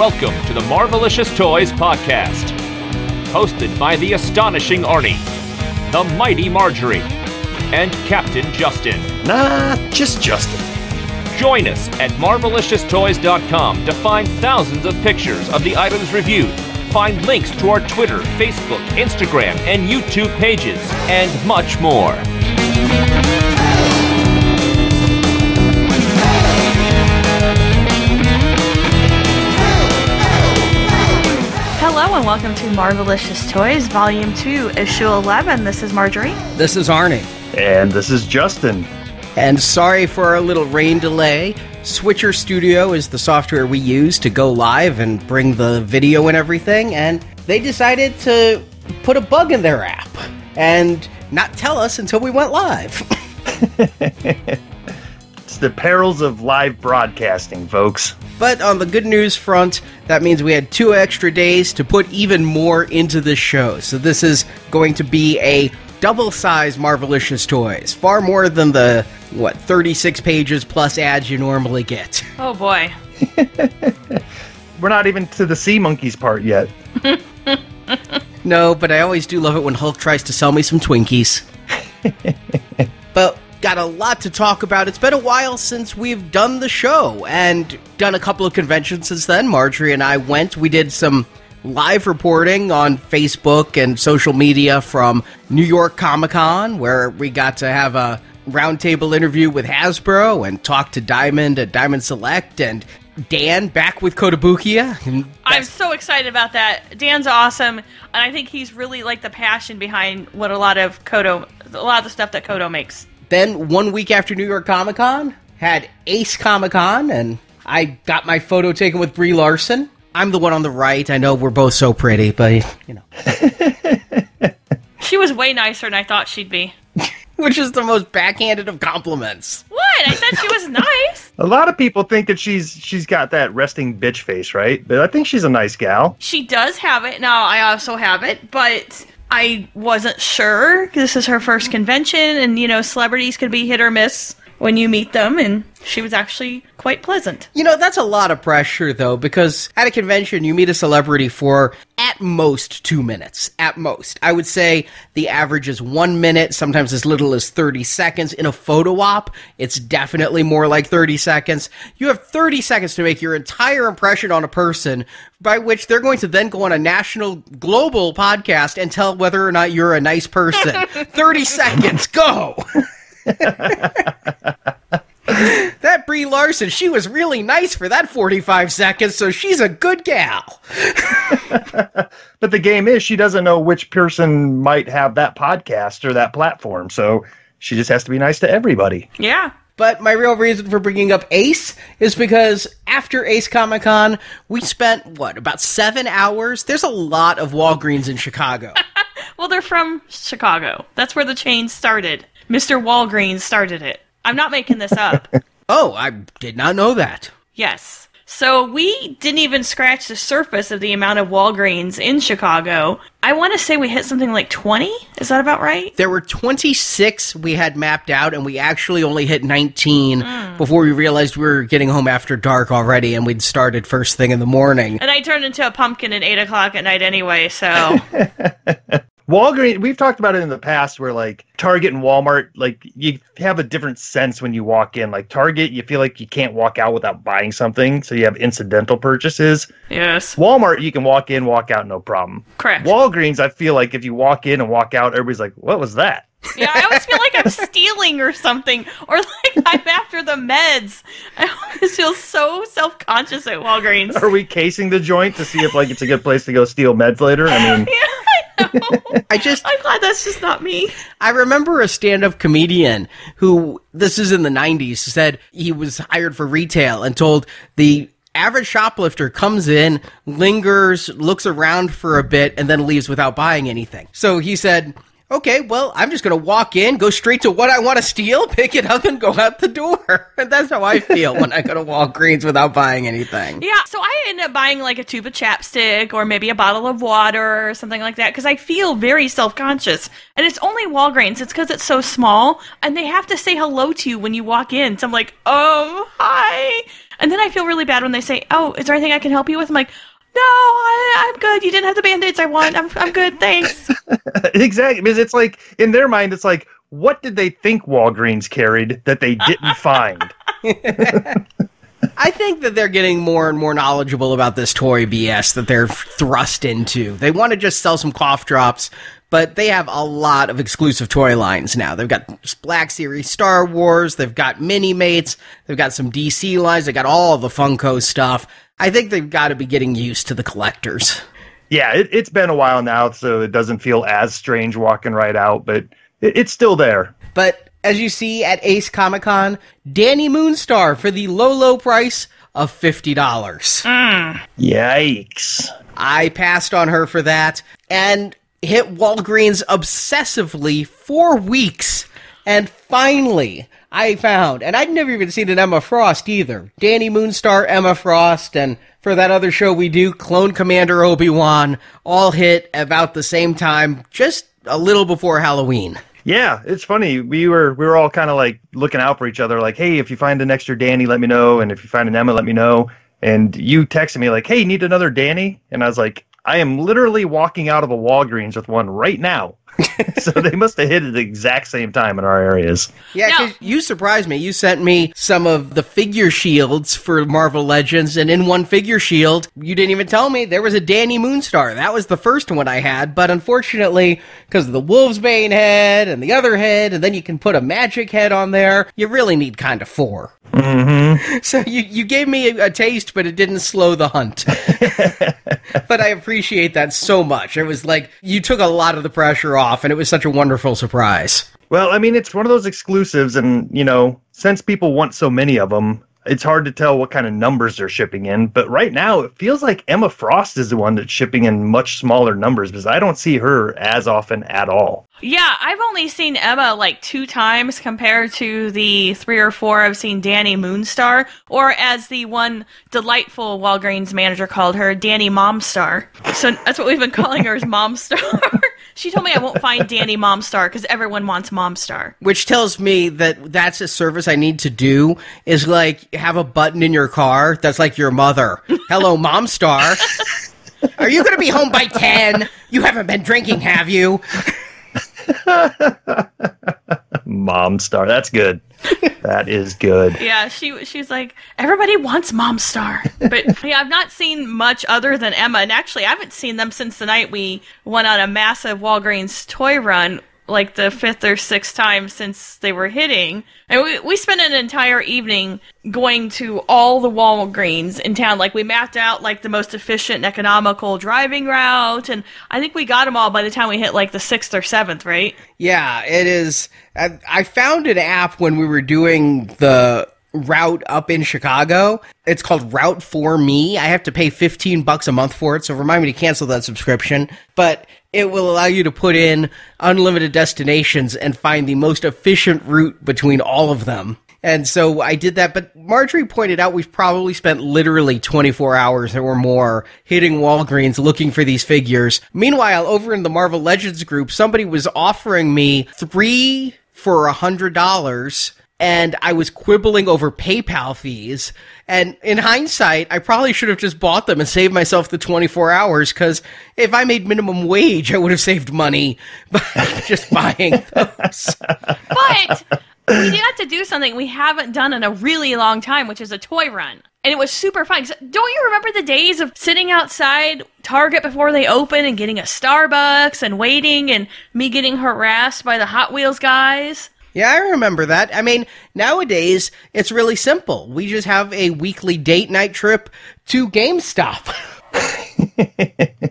Welcome to the Marvelicious Toys Podcast. Hosted by the astonishing Arnie, the mighty Marjorie, and Captain Justin. Nah, just Justin. Join us at MarveliciousToys.com to find thousands of pictures of the items reviewed. Find links to our Twitter, Facebook, Instagram, and YouTube pages, and much more. And welcome to Marvelicious Toys, Volume 2, Issue 11. This is Marjorie. This is Arnie. And this is Justin. And sorry for our little rain delay. Switcher Studio is the software we use to go live and bring the video and everything, and they decided to put a bug in their app and not tell us until we went live. It's the perils of live broadcasting, folks. but on the good news front, that means we had two extra days to put even more into the show. So this is going to be a double size Marvelicious Toys, far more than the, what, 36 pages plus ads you normally get. Oh boy. We're not even to the sea monkeys part yet. No, but I always do love it when Hulk tries to sell me some Twinkies. got a lot to talk about. It's been a while since we've done the show and done a couple of conventions since then. Marjorie and I went. We did some live reporting on Facebook and social media from New York Comic Con, where we got to have a roundtable interview with Hasbro and talk to Diamond at Diamond Select and Dan back with Kotobukiya. I'm so excited about that. Dan's awesome, and I think he's really like the passion behind what a lot of Koto, a lot of the stuff that Koto makes. Then one week after New York Comic Con, had Ace Comic Con, and I got my photo taken with Brie Larson. I'm the one on the right. I know we're both so pretty, but you know, She was way nicer than I thought she'd be. which is the most backhanded of compliments. What? I said she was nice. A lot of people think that she's she's got that resting bitch face, right? But I think she's a nice gal. She does have it. Now, I also have it, but I wasn't sure. This is her first convention, and you know, celebrities could be hit or miss when you meet them, and she was actually quite pleasant. You know, that's a lot of pressure, though, because at a convention, you meet a celebrity for at most two minutes. At most. I would say the average is one minute, sometimes as little as 30 seconds. In a photo op, it's definitely more like 30 seconds. You have 30 seconds to make your entire impression on a person, by which they're going to then go on a national, global podcast and tell whether or not you're a nice person. 30 seconds, go! That Brie Larson, she was really nice for that 45 seconds, so she's a good gal. But the game is she doesn't know which person might have that podcast or that platform, so she just has to be nice to everybody. Yeah. But my real reason for bringing up Ace is because after Ace Comic Con, we spent, what, about seven hours? There's a lot of Walgreens in Chicago. Well, they're from Chicago. That's where the chain started. Mr. Walgreens started it. I'm not making this up. oh, I did not know that. yes. So we didn't even scratch the surface of the amount of Walgreens in Chicago. I want to say we hit something like 20. Is that about right? There were 26 we had mapped out, and we actually only hit 19 hmm. before we realized we were getting home after dark already, and we'd started first thing in the morning. And I turned into a pumpkin at 8 o'clock at night anyway, so. Walgreens, we've talked about it in the past where like Target and Walmart, like you have a different sense when you walk in. Like Target, you feel like you can't walk out without buying something, so you have incidental purchases. yes. Walmart, you can walk in, walk out, no problem. Correct. Walgreens, I feel like if you walk in and walk out, everybody's like, "What was that?" Yeah, I always feel like I'm stealing or something, or like I'm after the meds. I always feel so self conscious at Walgreens. Are we casing the joint to see if like it's a good place to go steal meds later? I mean, Yeah, know. I just I'm glad that's just not me. I remember a stand-up comedian who this is in the 90s said he was hired for retail and told the average shoplifter comes in, lingers, looks around for a bit and then leaves without buying anything. So he said, "Okay, well, I'm just going to walk in, go straight to what I want to steal, pick it up and go out the door." And that's how I feel when I go to Walgreens without buying anything. Yeah, so I end up buying like a tube of chapstick or maybe a bottle of water or something like that because I feel very self conscious. And it's only Walgreens. It's because it's so small and they have to say hello to you when you walk in. So I'm like, oh, hi. And then I feel really bad when they say, "Oh, is there anything I can help you with?" I'm like, "No, I, I'm good. You didn't have the band-aids I want. I'm I'm good. Thanks." exactly because it's like in their mind it's like what did they think walgreens carried that they didn't find I think that they're getting more and more knowledgeable about this toy BS that they're thrust into. They want to just sell some cough drops, but they have a lot of exclusive toy lines now. They've got Black Series Star Wars, they've got Mini Mates, they've got some DC lines, they've got all the Funko stuff. I think they've got to be getting used to the collectors. yeah it, it's been a while now so it doesn't feel as strange walking right out but it, it's still there But as you see at Ace Comic Con, Dani Moonstar for the low, low price of $50. Mm. yikes I passed on her for that and hit Walgreens obsessively for weeks. And finally, I found, and I'd never even seen an Emma Frost either. Dani Moonstar, Emma Frost, and for that other show we do, Clone Commander Obi Wan, all hit about the same time, just a little before Halloween. Yeah, it's funny. We were we were all kind of like looking out for each other. Like, hey, if you find an extra Dani, let me know, and if you find an Emma, let me know. And you texted me like, hey, need another Dani? And I was like, I am literally walking out of a Walgreens with one right now. so they must have hit at the exact same time in our areas. Yeah, No. 'cause you surprised me. You sent me some of the figure shields for Marvel Legends, and in one figure shield, you didn't even tell me there was a Dani Moonstar. That was the first one I had, but unfortunately, because of the Wolfsbane head and the other head, and then you can put a magic head on there, you really need kind of four. Mm-hmm. So you, you gave me a, a taste, but it didn't slow the hunt. but I appreciate that so much. It was like you took a lot of the pressure off, and it was such a wonderful surprise. Well, I mean, it's one of those exclusives, and you know, since people want so many of them, it's hard to tell what kind of numbers they're shipping in. But right now, it feels like Emma Frost is the one that's shipping in much smaller numbers because I don't see her as often at all. Yeah, I've only seen Emma like two times compared to the three or four I've seen Dani Moonstar, or as the one delightful Walgreens manager called her, Dani Momstar. So that's what we've been calling her is Momstar. she told me I won't find Dani Momstar because everyone wants Momstar. which tells me that that's a service I need to do is like have a button in your car that's like your mother. Hello, Momstar. Are you going to be home by 10? You haven't been drinking, have you? Mom star, that's good. that is good. Yeah, she she's like everybody wants Momstar, but yeah, I've not seen much other than Emma, and actually, I haven't seen them since the night we went on a massive Walgreens toy run, like the fifth or sixth time since they were hitting, and we we spent an entire evening going to all the Walgreens in town. Like we mapped out like the most efficient and economical driving route, and I think we got them all by the time we hit like the sixth or seventh, right? Yeah, it is. I, I found an app when we were doing the route up in Chicago. It's called Route4Me. I have to pay 15 bucks a month for it, so remind me to cancel that subscription. But it will allow you to put in unlimited destinations and find the most efficient route between all of them. And so I did that, but Marjorie pointed out we've probably spent literally 24 hours or more hitting Walgreens looking for these figures. Meanwhile, over in the Marvel Legends group, somebody was offering me three for a hundred dollars and I was quibbling over PayPal fees. And in hindsight, I probably should have just bought them and saved myself the 24 hours because if I made minimum wage, I would have saved money by just buying those. But we have to do something we haven't done in a really long time, which is a toy run. And it was super fun. Don't you remember the days of sitting outside Target before they open and getting a Starbucks and waiting and me getting harassed by the Hot Wheels guys? Yeah, I remember that. I mean, nowadays it's really simple. We just have a weekly date night trip to GameStop.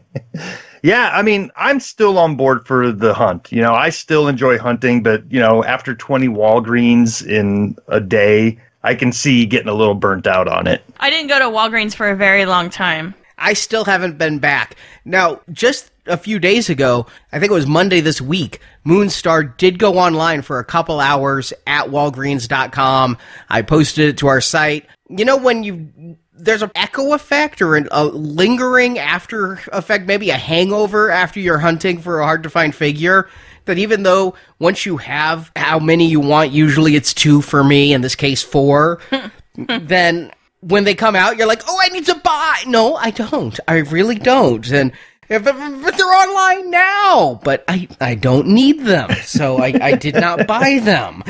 Yeah, I mean, I'm still on board for the hunt. You know, I still enjoy hunting, but you know, after 20 Walgreens in a day, I can see getting a little burnt out on it. I didn't go to Walgreens for a very long time. I still haven't been back. Now, just a few days ago, I think it was Monday this week, Moonstar did go online for a couple hours at walgreens.com. I posted it to our site. You know, when you there's an echo effect or a lingering after effect, maybe a hangover after you're hunting for a hard to find figure. That even though once you have how many you want, usually it's two for me, in this case four, then when they come out, you're like, oh, I need to buy. No, I don't. I really don't. And if, if they're online now, but I, I don't need them. So I, I did not buy them.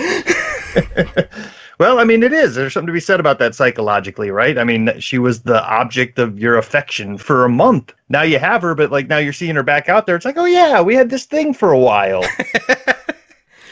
Well, I mean, it is. There's something to be said about that psychologically, right? I mean, she was the object of your affection for a month. Now you have her, but like now you're seeing her back out there. It's like, oh yeah, we had this thing for a while.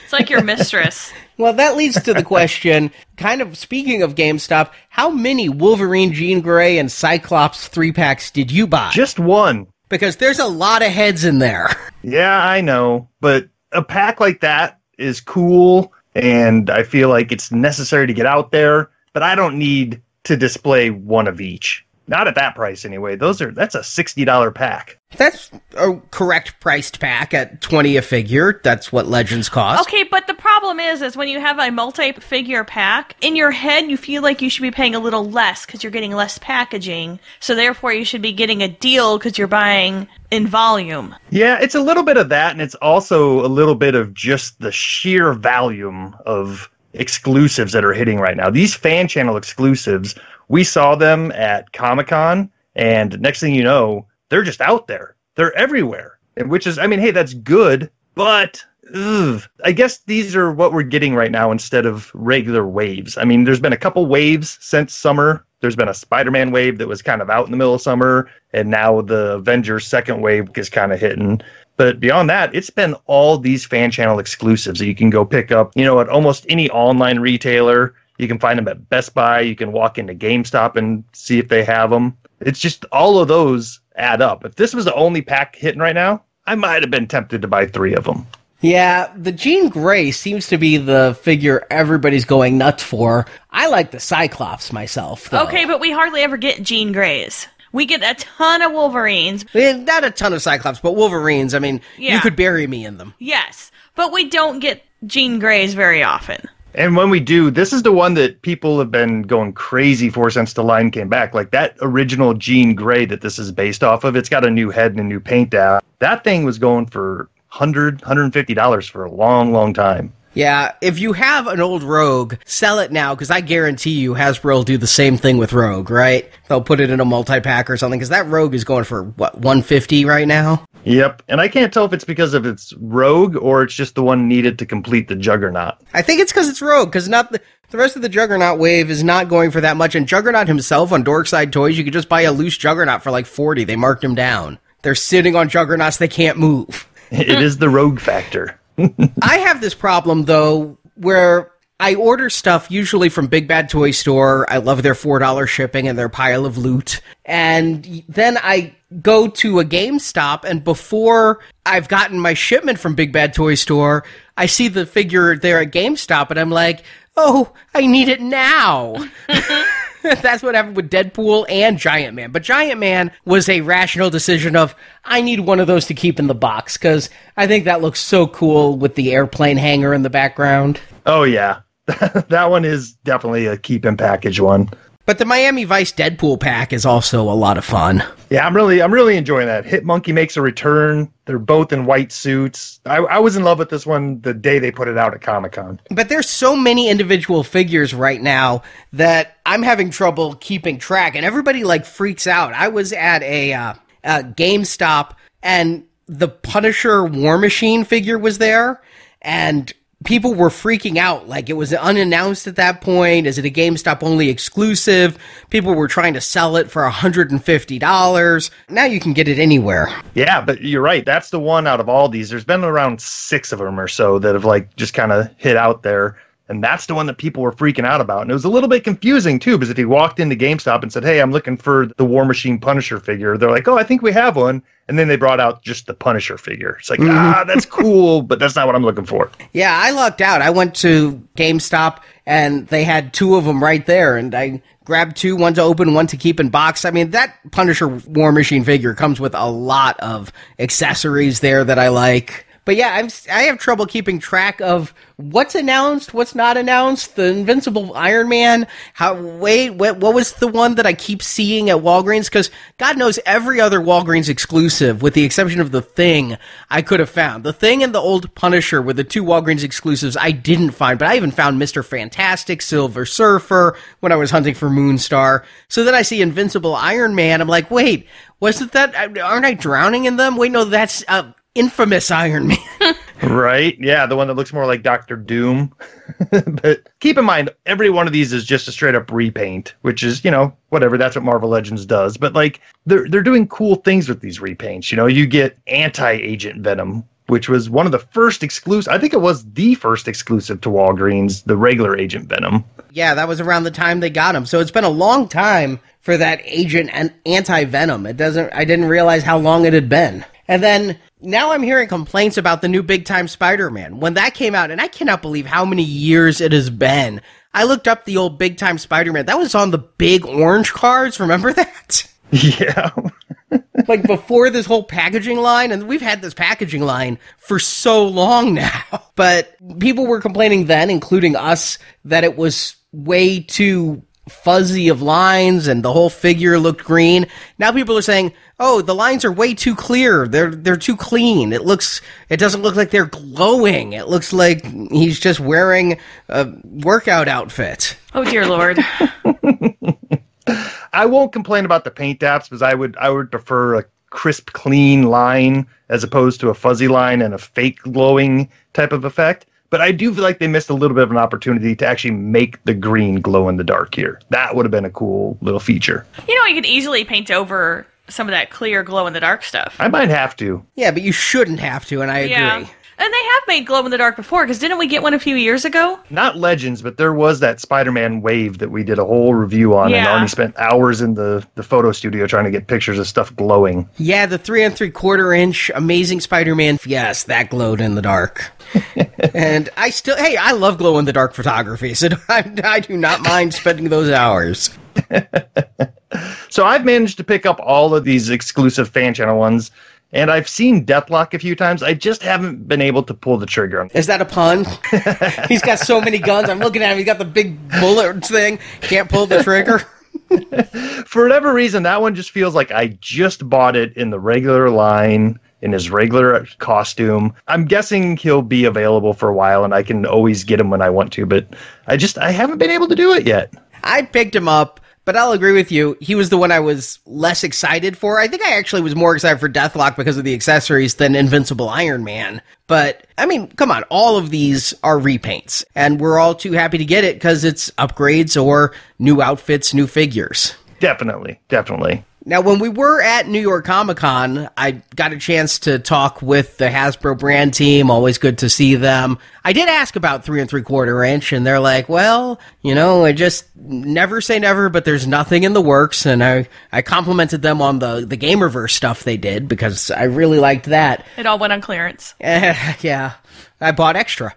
It's like your mistress. Well, that leads to the question, kind of speaking of GameStop, how many Wolverine, Jean Grey, and Cyclops three packs did you buy? Just one. Because there's a lot of heads in there. Yeah, I know, but a pack like that is cool, and I feel like it's necessary to get out there. But I don't need to display one of each. Not at that price, anyway. Those are that's a sixty dollar pack. That's a correct priced pack at 20 a figure. That's what Legends cost. Okay, but the problem is, is when you have a multi-figure pack, in your head you feel like you should be paying a little less because you're getting less packaging. So therefore, you should be getting a deal because you're buying in volume. Yeah, it's a little bit of that, and it's also a little bit of just the sheer volume of exclusives that are hitting right now. These fan channel exclusives, we saw them at Comic Con, and next thing you know, they're just out there. They're everywhere, and which is, I mean, hey, that's good, but ugh, I guess these are what we're getting right now instead of regular waves. I mean, there's been a couple waves since summer. There's been a Spider-Man wave that was kind of out in the middle of summer, and now the Avengers second wave is kind of hitting. But beyond that, it's been all these fan channel exclusives that you can go pick up, you know, at almost any online retailer. You can find them at Best Buy. You can walk into GameStop and see if they have them. It's just all of those add up. If this was the only pack hitting right now, I might have been tempted to buy three of them. Yeah, the Jean Grey seems to be the figure everybody's going nuts for. I like the Cyclops myself. Though. Okay, but we hardly ever get Jean Greys. We get a ton of Wolverines. Not a ton of Cyclops, but Wolverines, I mean, you could bury me in them. Yes, but we don't get Jean Greys very often. And when we do, this is the one that people have been going crazy for since the line came back. Like that original Jean Grey that this is based off of, it's got a new head and a new paint job. That thing was going for 100 $150 for a long, long time. Yeah, if you have an old Rogue, sell it now because I guarantee you Hasbro will do the same thing with Rogue, right? They'll put it in a multi-pack or something because that Rogue is going for what 150 right now. Yep. And I can't tell if it's because of its rogue or it's just the one needed to complete the juggernaut. I think it's because it's Rogue because not the the rest of the Juggernaut wave is not going for that much. And Juggernaut himself on Dorkside Toys, you could just buy a loose Juggernaut for like 40. They marked him down. They're sitting on Juggernauts they can't move. It is the rogue factor. I have this problem though, where I order stuff usually from Big Bad Toy Store. I love their four dollar shipping and their pile of loot. And then I go to a GameStop, and before I've gotten my shipment from Big Bad Toy Store, I see the figure there at GameStop, and I'm like, "Oh, I need it now." That's what happened with Deadpool and Giant Man. But Giant Man was a rational decision of I need one of those to keep in the box because I think that looks so cool with the airplane hanger in the background. Oh, yeah. that one is definitely a keep and package one. But the Miami Vice Deadpool pack is also a lot of fun. Yeah, I'm really, I'm really enjoying that. Hit Monkey makes a return. They're both in white suits. I, I was in love with this one the day they put it out at Comic Con. But there's so many individual figures right now that I'm having trouble keeping track, and everybody like freaks out. I was at a, uh, a GameStop, and the Punisher War Machine figure was there, and people were freaking out like it was unannounced at that point is it a gamestop only exclusive people were trying to sell it for $150 now you can get it anywhere Yeah, but you're right. That's the one out of all these. There's been around six of them or so that have like just kind of hit out there. And that's the one that people were freaking out about. And it was a little bit confusing too, because if you walked into GameStop and said, Hey, I'm looking for the War Machine Punisher figure, they're like, Oh, I think we have one. And then they brought out just the Punisher figure. It's like, ah, that's cool, but that's not what I'm looking for. yeah i lucked out i went to gamestop and they had two of them right there and i grabbed two one to open one to keep in box i mean that punisher war machine figure comes with a lot of accessories there that i like But yeah, I'm I have trouble keeping track of what's announced, what's not announced. The Invincible Iron Man. How wait, what what was the one that I keep seeing at Walgreens? Because God knows every other Walgreens exclusive, with the exception of the Thing, I could have found. The Thing and the old Punisher were the two Walgreens exclusives I didn't find. But I even found Mister Fantastic, Silver Surfer when I was hunting for Moonstar. So then I see Invincible Iron Man. I'm like, wait, wasn't that? Aren't I drowning in them? Wait, no, that's. Uh, infamous Iron Man. right? Yeah, the one that looks more like Doctor Doom. but keep in mind, every one of these is just a straight up repaint, which is, you know, whatever. That's what Marvel Legends does. But like, they're they're doing cool things with these repaints. You know, you get anti-agent Venom. Which was one of the first exclusive. I think it was the first exclusive to Walgreens, the regular Agent Venom. Yeah, that was around the time they got him. So it's been a long time for that Agent and anti Venom. It doesn't. I didn't realize how long it had been. And then now I'm hearing complaints about the new big time Spider Man. When that came out, and I cannot believe how many years it has been. I looked up the old big time Spider Man. That was on the big orange cards. Remember that? Yeah. like before this whole packaging line, and we've had this packaging line for so long now. But people were complaining then, including us, that it was way too fuzzy of lines and the whole figure looked green. Now people are saying, "Oh, the lines are way too clear. They're they're too clean. It looks it doesn't look like they're glowing. It looks like he's just wearing a workout outfit." Oh dear lord. I won't complain about the paint apps because I would I would prefer a crisp clean line as opposed to a fuzzy line and a fake glowing type of effect. But I do feel like they missed a little bit of an opportunity to actually make the green glow in the dark here. That would have been a cool little feature. You know, you could easily paint over some of that clear glow in the dark stuff. I might have to. Yeah, but you shouldn't have to, and I Yeah. agree. And they have made glow in the dark before, because didn't we get one a few years ago? Not Legends, but there was that Spider-Man wave that we did a whole review on, and Yeah. Arnie spent hours in the the photo studio trying to get pictures of stuff glowing. Yeah, the three and three quarter inch Amazing Spider-Man. Yes, that glowed in the dark. and I still, hey, I love glow in the dark photography, so I, I do not mind spending those hours. So I've managed to pick up all of these exclusive fan channel ones, and I've seen Deathlok a few times. I just haven't been able to pull the trigger on. Is that a pun? He's got so many guns. I'm looking at him. He's got the big bullet thing. Can't pull the trigger. For whatever reason, that one just feels like I just bought it in the regular line in his regular costume. I'm guessing he'll be available for a while, and I can always get him when I want to. But I just I haven't been able to do it yet. I picked him up, but I'll agree with you. He was the one I was less excited for. I think I actually was more excited for Deathlok because of the accessories than Invincible Iron Man. But, I mean, come on, all of these are repaints, and we're all too happy to get it because it's upgrades or new outfits, new figures. Definitely, definitely. Now, when we were at New York Comic Con, I got a chance to talk with the Hasbro brand team. Always good to see them. I did ask about three and three quarter inch, and they're like, "Well, you know, I just never say never, but there's nothing in the works." And I I complimented them on the the Gamerverse stuff they did because I really liked that. It all went on clearance. Yeah, I bought extra.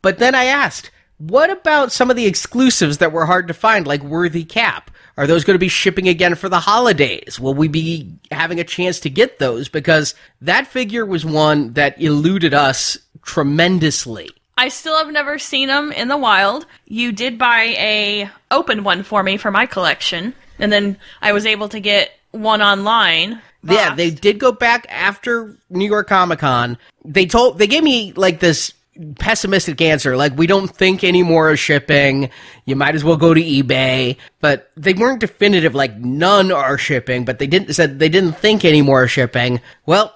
But then I asked, what about some of the exclusives that were hard to find, like Worthy Cap? Are those going to be shipping again for the holidays? Will we be having a chance to get those? Because that figure was one that eluded us tremendously. I still have never seen them in the wild. You did buy a open one for me for my collection, and then I was able to get one online. Yeah, they did go back after New York Comic Con. They told they gave me like this pessimistic answer, like we don't think anymore of shipping. You might as well go to eBay. But they weren't definitive, like none are shipping. But they didn't said they didn't think anymore of shipping. Well.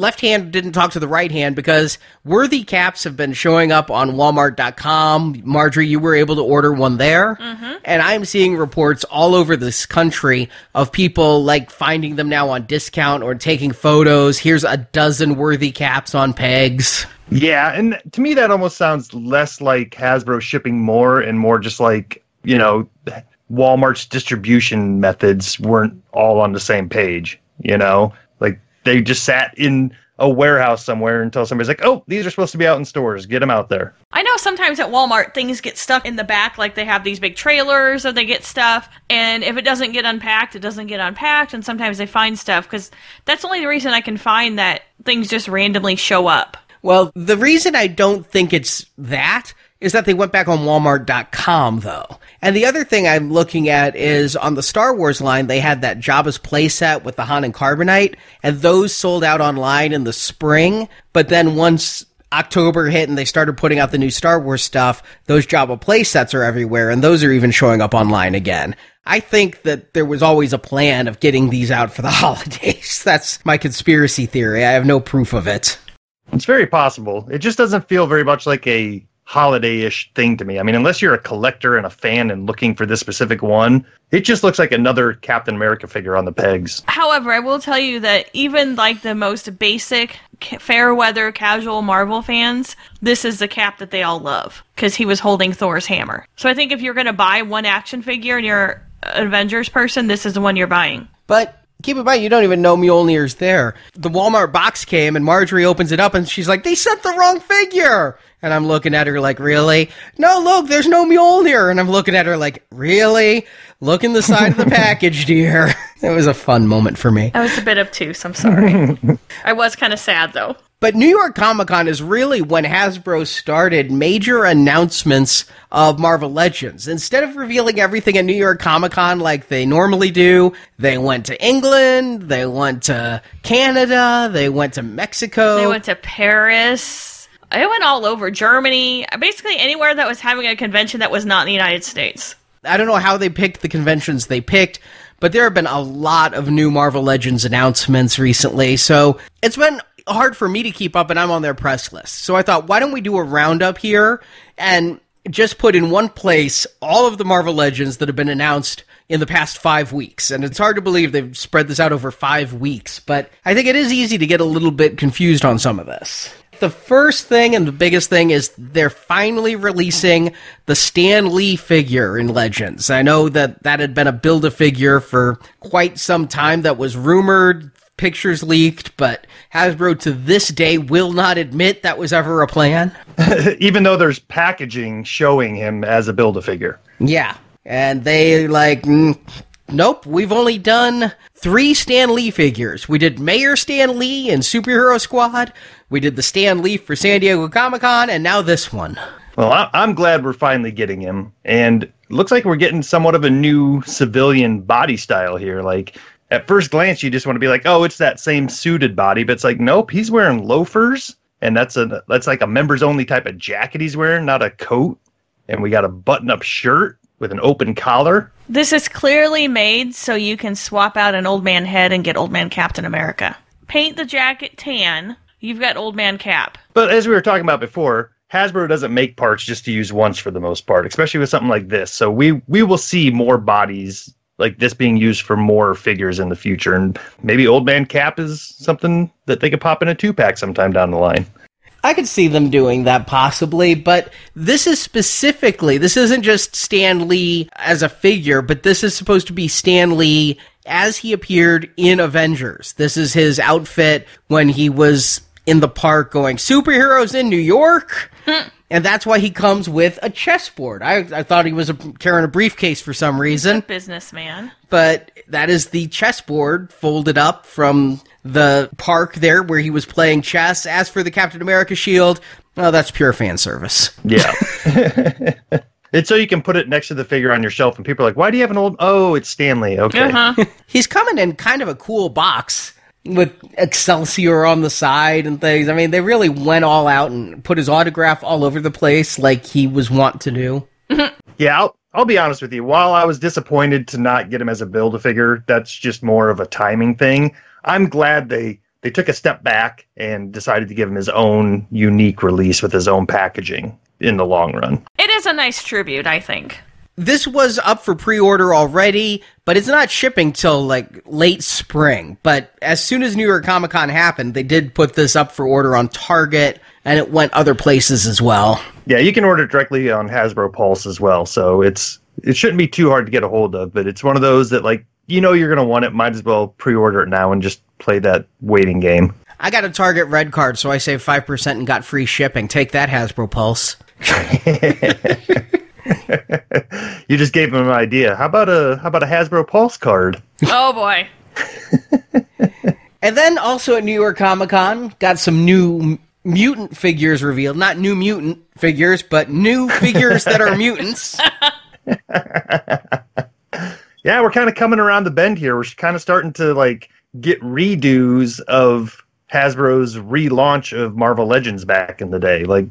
Left hand didn't talk to the right hand because worthy caps have been showing up on Walmart.com. Marjorie, you were able to order one there. Mm-hmm. And I'm seeing reports all over this country of people like finding them now on discount or taking photos. Here's a dozen worthy caps on pegs. Yeah, and to me that almost sounds less like Hasbro shipping more and more just like, you know, Walmart's distribution methods weren't all on the same page, you know? Like they just sat in a warehouse somewhere until somebody's like, "Oh, these are supposed to be out in stores. Get them out there." I know sometimes at Walmart things get stuck in the back, like they have these big trailers or they get stuff, and if it doesn't get unpacked, it doesn't get unpacked, and sometimes they find stuff because that's only the reason I can find that things just randomly show up. Well, the reason I don't think it's that is that they went back on Walmart.com though. And the other thing I'm looking at is on the Star Wars line, they had that Jabba's playset with the Han and Carbonite, and those sold out online in the spring. But then once October hit and they started putting out the new Star Wars stuff, those Jabba playsets are everywhere, and those are even showing up online again. I think that there was always a plan of getting these out for the holidays. That's my conspiracy theory. I have no proof of it. It's very possible. It just doesn't feel very much like a holiday-ish thing to me. I mean, unless you're a collector and a fan and looking for this specific one, it just looks like another Captain America figure on the pegs. However, I will tell you that even like the most basic, fair weather, casual Marvel fans, this is the cap that they all love because he was holding Thor's hammer. So I think if you're going to buy one action figure and you're an Avengers person, this is the one you're buying. But keep in mind, you don't even know Mjolnir's there. The Walmart box came, and Marjorie opens it up, and she's like, "They sent the wrong figure." And I'm looking at her like, "Really? No, look, there's no Mjolnir." And I'm looking at her like, "Really? Look in the side of the package, dear." It was a fun moment for me. I was a bit obtuse. I'm sorry. I was kind of sad though. But New York Comic Con is really when Hasbro started major announcements of Marvel Legends. Instead of revealing everything at New York Comic Con like they normally do, they went to England, they went to Canada, they went to Mexico. They went to Paris. I went all over Germany. Basically anywhere that was having a convention that was not in the United States. I don't know how they picked the conventions they picked, but there have been a lot of new Marvel Legends announcements recently. So it's been hard for me to keep up, and I'm on their press list. So I thought, why don't we do a roundup here and just put in one place all of the Marvel Legends that have been announced in the past five weeks. And it's hard to believe they've spread this out over five weeks, but I think it is easy to get a little bit confused on some of this. The first thing and the biggest thing is they're finally releasing the Stan Lee figure in Legends. I know that that had been a build a figure for quite some time that was rumored, pictures leaked, but Hasbro to this day will not admit that was ever a plan. Even though there's packaging showing him as a build a figure. Yeah. And they like, mm, nope, we've only done three Stan Lee figures. We did Mayor Stan Lee and Superhero Squad. We did the Stan Lee for San Diego Comic Con, and now this one. Well, I'm glad we're finally getting him, and looks like we're getting somewhat of a new civilian body style here. Like at first glance, you just want to be like, "Oh, it's that same suited body," but it's like, nope, he's wearing loafers, and that's a that's like a members only type of jacket he's wearing, not a coat. And we got a button up shirt with an open collar. This is clearly made so you can swap out an old man head and get old man Captain America. Paint the jacket tan, you've got old man Cap. But as we were talking about before, Hasbro doesn't make parts just to use once for the most part, especially with something like this. So we we will see more bodies like this being used for more figures in the future, and maybe Old Man Cap is something that they could pop in a two pack sometime down the line. I could see them doing that possibly, but this is specifically, this isn't just Stan Lee as a figure, but this is supposed to be Stan Lee as he appeared in Avengers. This is his outfit when he was in the park going, superheroes in New York? Hmm. and that's why he comes with a chessboard. I, I thought he was a, carrying a briefcase for some reason Businessman. but that is the chessboard folded up from the park there where he was playing chess. As for the Captain America shield, oh, that's pure fan service. Yeah. it's so you can put it next to the figure on your shelf, and people are like, "Why do you have an old?" Oh, it's Stan Lee. Okay. Uh-huh. He's coming in kind of a cool box with Excelsior on the side and things. I mean, they really went all out and put his autograph all over the place like he was wont to do. Yeah, I'll, I'll be honest with you. While I was disappointed to not get him as a build a figure, that's just more of a timing thing. I'm glad they they took a step back and decided to give him his own unique release with his own packaging in the long run. It is a nice tribute, I think. This was up for pre-order already, but it's not shipping till like late spring. But as soon as New York Comic Con happened, they did put this up for order on Target, and it went other places as well. Yeah, you can order directly on Hasbro Pulse as well, so it's it shouldn't be too hard to get a hold of. But it's one of those that like you know you're gonna want it, might as well pre-order it now and just play that waiting game. I got a Target red card, so I saved five percent and got free shipping. Take that, Hasbro Pulse. you just gave him an idea. How about a how about a Hasbro Pulse card? Oh boy. And then also at New York Comic Con, got some new mutant figures revealed. Not new mutant figures, but new figures that are mutants. Yeah, we're kind of coming around the bend here. We're kind of starting to like get redos of Hasbro's relaunch of Marvel Legends back in the day. Like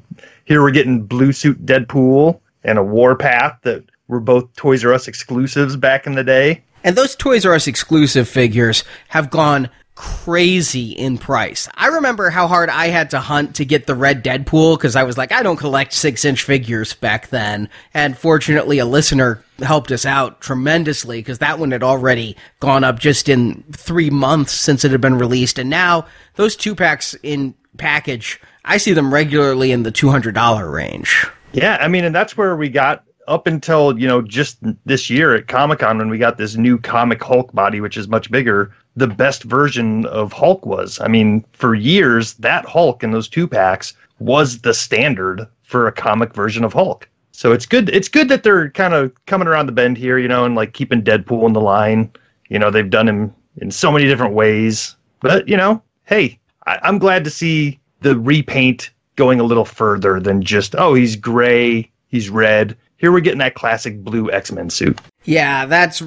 here we're getting Blue Suit Deadpool and a Warpath that were both Toys R Us exclusives back in the day. And those Toys R Us exclusive figures have gone crazy in price. I remember how hard I had to hunt to get the red Deadpool because I was like, I don't collect six inch figures back then. And fortunately, a listener helped us out tremendously because that one had already gone up just in three months since it had been released. And now those two packs in package, I see them regularly in the $200 range. Yeah, I mean, and that's where we got up until you know just this year at Comic Con when we got this new comic Hulk body, which is much bigger. The best version of Hulk was. I mean, for years that Hulk in those two packs was the standard for a comic version of Hulk. So it's good. It's good that they're kind of coming around the bend here, you know, and like keeping Deadpool in the line. You know, they've done him in so many different ways. But you know, hey, I, I'm glad to see the repaint going a little further than just oh he's gray, he's red here we're getting that classic blue X Men suit. Yeah, that's.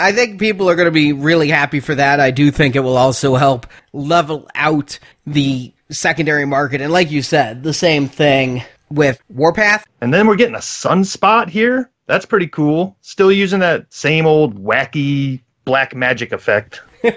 I think people are going to be really happy for that. I do think it will also help level out the secondary market. And like you said, the same thing with Warpath. And then we're getting a sunspot here. That's pretty cool. Still using that same old wacky black magic effect. well,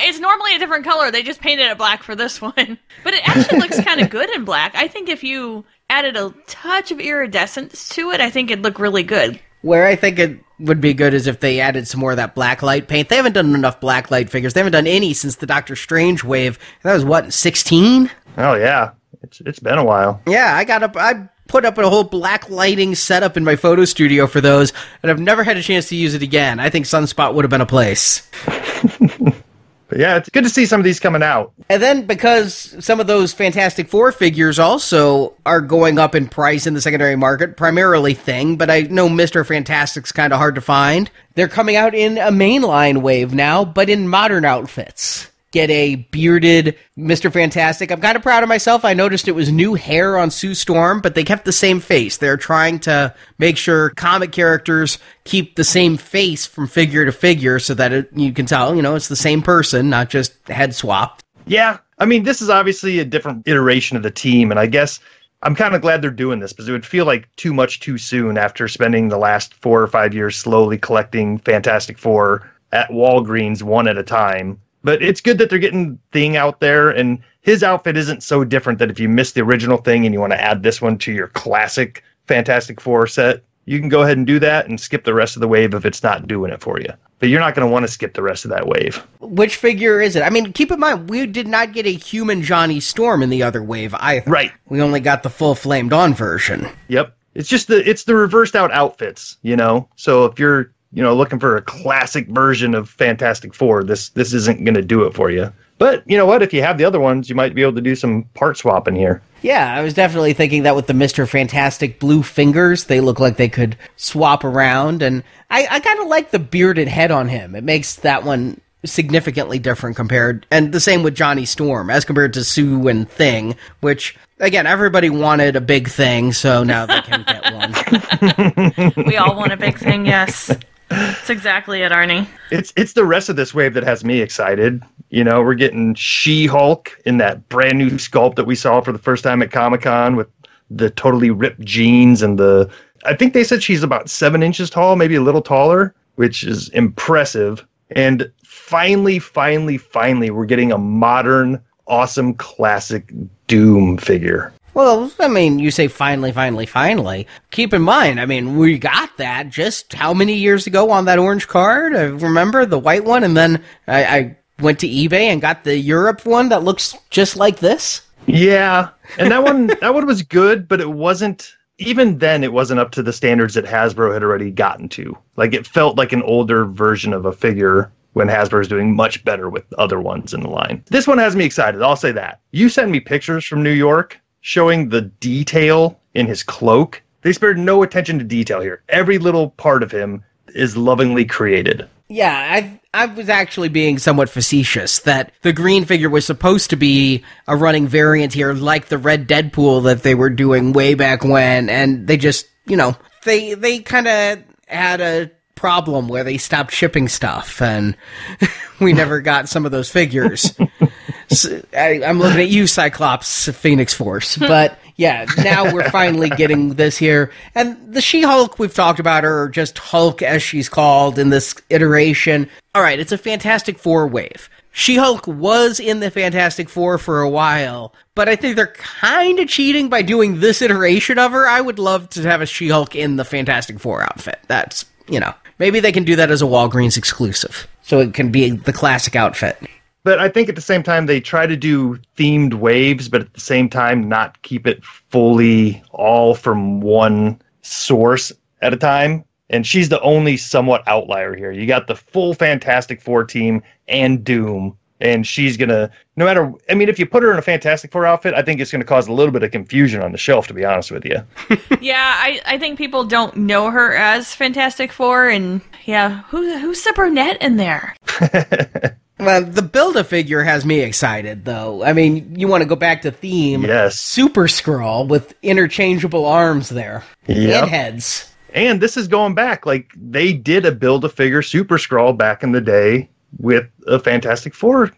it's normally a different color. They just painted it black for this one. But it actually looks kind of good in black. I think if you added a touch of iridescence to it, I think it'd look really good. Where I think it would be good is if they added some more of that black light paint. They haven't done enough black light figures. They haven't done any since the Doctor Strange wave. That was what, 16? Oh yeah. It's it's been a while. Yeah, I got up I put up a whole black lighting setup in my photo studio for those, and I've never had a chance to use it again. I think Sunspot would have been a place. But yeah, it's good to see some of these coming out. And then because some of those Fantastic Four figures also are going up in price in the secondary market, primarily Thing, but I know Mr. Fantastic's kind of hard to find. They're coming out in a mainline wave now, but in modern outfits get a bearded Mr. Fantastic. I'm kind of proud of myself. I noticed it was new hair on Sue Storm, but they kept the same face. They're trying to make sure comic characters keep the same face from figure to figure so that it, you can tell, you know, it's the same person, not just head swapped. Yeah. I mean, this is obviously a different iteration of the team, and I guess I'm kind of glad they're doing this because it would feel like too much too soon after spending the last four or five years slowly collecting Fantastic Four at Walgreens one at a time but it's good that they're getting Thing out there, and his outfit isn't so different that if you miss the original thing and you want to add this one to your classic Fantastic Four set, you can go ahead and do that and skip the rest of the wave if it's not doing it for you. But you're not going to want to skip the rest of that wave. Which figure is it? I mean, keep in mind, we did not get a human Johnny Storm in the other wave either. Right. We only got the full flamed on version. Yep. It's just the it's the reversed out outfits, you know. So if you're you know looking for a classic version of Fantastic Four, this this isn't going to do it for you. But you know what? If you have the other ones, you might be able to do some part swapping here. Yeah, I was definitely thinking that with the Mister Fantastic blue fingers, they look like they could swap around, and I, I kind of like the bearded head on him. It makes that one significantly different compared, and the same with Johnny Storm as compared to Sue and Thing, which again everybody wanted a big thing, so now they can get one. we all want a big thing, yes. That's exactly it, Arnie. It's it's the rest of this wave that has me excited. You know, we're getting She-Hulk in that brand new sculpt that we saw for the first time at Comic Con with the totally ripped jeans and the. I think they said she's about seven inches tall, maybe a little taller, which is impressive. And finally, finally, finally, we're getting a modern, awesome, classic Doom figure. Well, I mean, you say finally, finally, finally. Keep in mind, I mean, we got that just how many years ago on that orange card? I remember the white one, and then I, I went to eBay and got the Europe one that looks just like this. Yeah, and that one, that one was good, but it wasn't. Even then, it wasn't up to the standards that Hasbro had already gotten to. Like it felt like an older version of a figure when Hasbro is doing much better with other ones in the line. This one has me excited. I'll say that. You sent me pictures from New York showing the detail in his cloak. They spared no attention to detail here. Every little part of him is lovingly created. Yeah, I I was actually being somewhat facetious that the green figure was supposed to be a running variant here, like the red Deadpool that they were doing way back when, and they just, you know, they they kind of had a problem where they stopped shipping stuff, and we never got some of those figures. I, I'm looking at you, Cyclops, Phoenix Force, hmm. but yeah, now we're finally getting this here. And the She Hulk we've talked about her, or just Hulk as she's called in this iteration. All right, it's a Fantastic Four wave. She Hulk was in the Fantastic Four for a while, but I think they're kind of cheating by doing this iteration of her. I would love to have a She Hulk in the Fantastic Four outfit. That's, you know, maybe they can do that as a Walgreens exclusive. So it can be the classic outfit. But I think at the same time they try to do themed waves, but at the same time not keep it fully all from one source at a time. And she's the only somewhat outlier here. You got the full Fantastic Four team and Doom, and she's gonna no matter. I mean, if you put her in a Fantastic Four outfit, I think it's gonna cause a little bit of confusion on the shelf. To be honest with you. yeah, I, I think people don't know her as Fantastic Four, and yeah, who who's the brunette in there? Well, the build a figure has me excited, though. I mean, you want to go back to theme. Yes. Super Skrull with interchangeable arms there. Yep. And heads. And this is going back. Like they did a build a figure Super Skrull back in the day with a Fantastic Four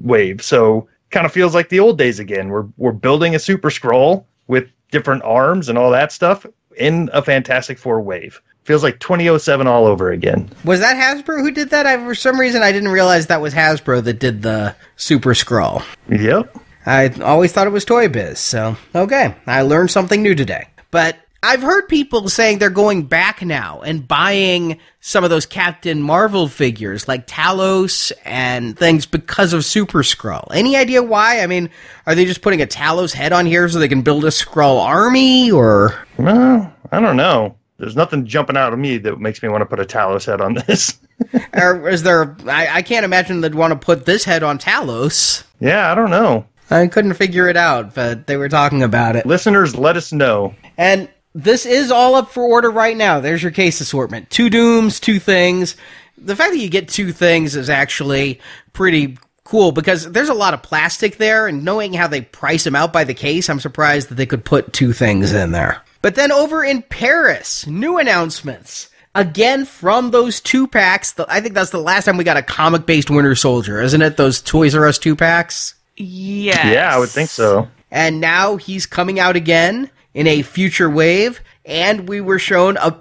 wave. So kind of feels like the old days again. We're we're building a Super Skrull with different arms and all that stuff in a Fantastic Four wave. Feels like 2007 all over again. Was that Hasbro who did that? I, for some reason, I didn't realize that was Hasbro that did the Super Skrull. Yep. I always thought it was Toy Biz, so okay. I learned something new today. But I've heard people saying they're going back now and buying some of those Captain Marvel figures like Talos and things because of Super Skrull. Any idea why? I mean, are they just putting a Talos head on here so they can build a Skrull army or Well, I don't know. There's nothing jumping out of me that makes me want to put a Talos head on this. or is there I, I can't imagine they'd want to put this head on Talos. yeah, I don't know. I couldn't figure it out, but they were talking about it. Listeners, let us know. And this is all up for order right now. There's your case assortment. Two dooms, two things. The fact that you get two things is actually pretty cool because there's a lot of plastic there, and knowing how they price them out by the case, I'm surprised that they could put two things in there. But then over in Paris, new announcements. Again, from those two packs, the, I think that's the last time we got a comic based Winter Soldier, isn't it? Those Toys R Us two packs? Yeah. Yeah, I would think so. and now he's coming out again in a future wave and we were shown a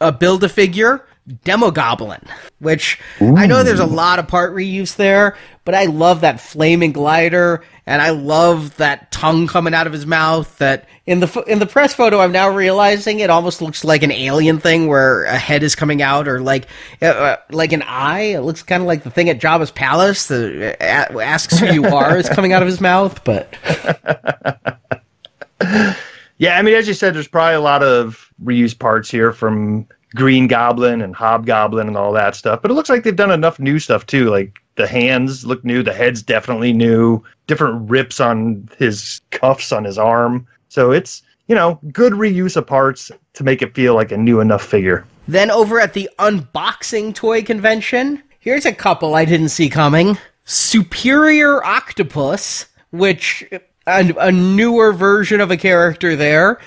a build a figure Demogoblin which i know there's a lot of part reuse there but i love that flaming glider and i love that tongue coming out of his mouth that in the in the press photo i'm now realizing it almost looks like an alien thing where a head is coming out or like uh, uh, like an eye. It looks kind of like the thing at jabba's palace that uh, asks who you are is coming out of his mouth but Yeah, I mean, as you said, there's probably a lot of reused parts here from Green Goblin and Hobgoblin and all that stuff. But it looks like they've done enough new stuff too. Like the hands look new, the head's definitely new, different rips on his cuffs on his arm. So it's, you know, good reuse of parts to make it feel like a new enough figure. Then over at the unboxing toy convention, here's a couple I didn't see coming. Superior Octopus, which a, a newer version of a character there.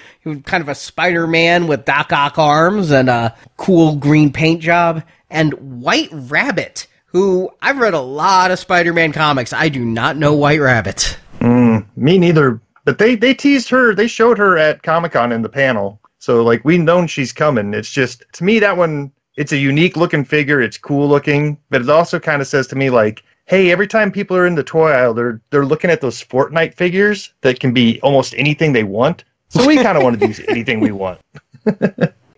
Kind of a Spider-Man with Doc Ock arms and a cool green paint job. And White Rabbit, who I've read a lot of Spider-Man comics. I do not know White Rabbit. Mm, me neither. But they they teased her. They showed her at Comic Con in the panel. So like we've known she's coming. It's just to me that one. It's a unique looking figure. It's cool looking, but it also kind of says to me like, hey, every time people are in the toy aisle, they're they're looking at those Fortnite figures that can be almost anything they want. So we kind of want to do anything we want.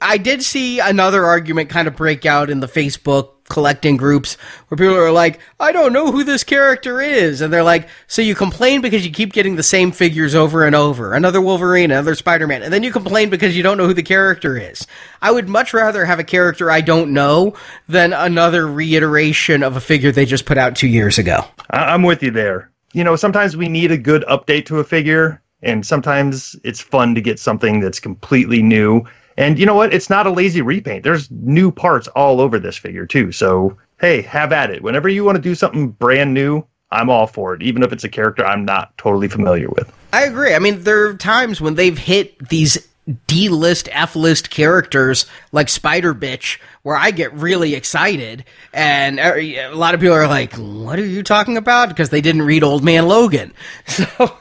I did see another argument kind of break out in the Facebook collecting groups where people are like, I don't know who this character is. And they're like, so you complain because you keep getting the same figures over and over. Another Wolverine, another Spider Man. And then you complain because you don't know who the character is. I would much rather have a character I don't know than another reiteration of a figure they just put out two years ago. I- I'm with you there. You know, sometimes we need a good update to a figure, and sometimes it's fun to get something that's completely new. And you know what? It's not a lazy repaint. There's new parts all over this figure too. So hey, have at it. Whenever you want to do something brand new, I'm all for it, even if it's a character I'm not totally familiar with. I agree. I mean, there are times when they've hit these D list, F list characters like Spider Bitch, where I get really excited, and uh, a lot of people are like, "What are you talking about?" Because they didn't read Old Man Logan. So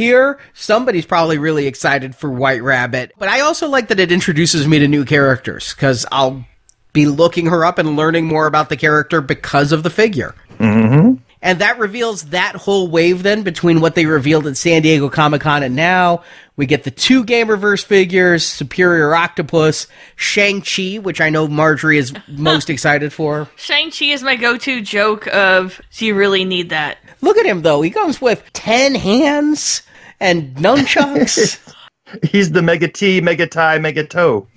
here, somebody's probably really excited for White Rabbit, but I also like that it introduces me to new characters because I'll be looking her up and learning more about the character because of the figure. Mm-hmm. And that reveals that whole wave then between what they revealed at San Diego Comic Con and now. We get the two Gamerverse figures, Superior Octopus, Shang-Chi, which I know Marjorie is most excited for. Shang-Chi is my go-to joke of, do you really need that? Look at him though. He comes with 10 hands and nunchucks. He's the Mega T, Mega Tie, Mega Toe.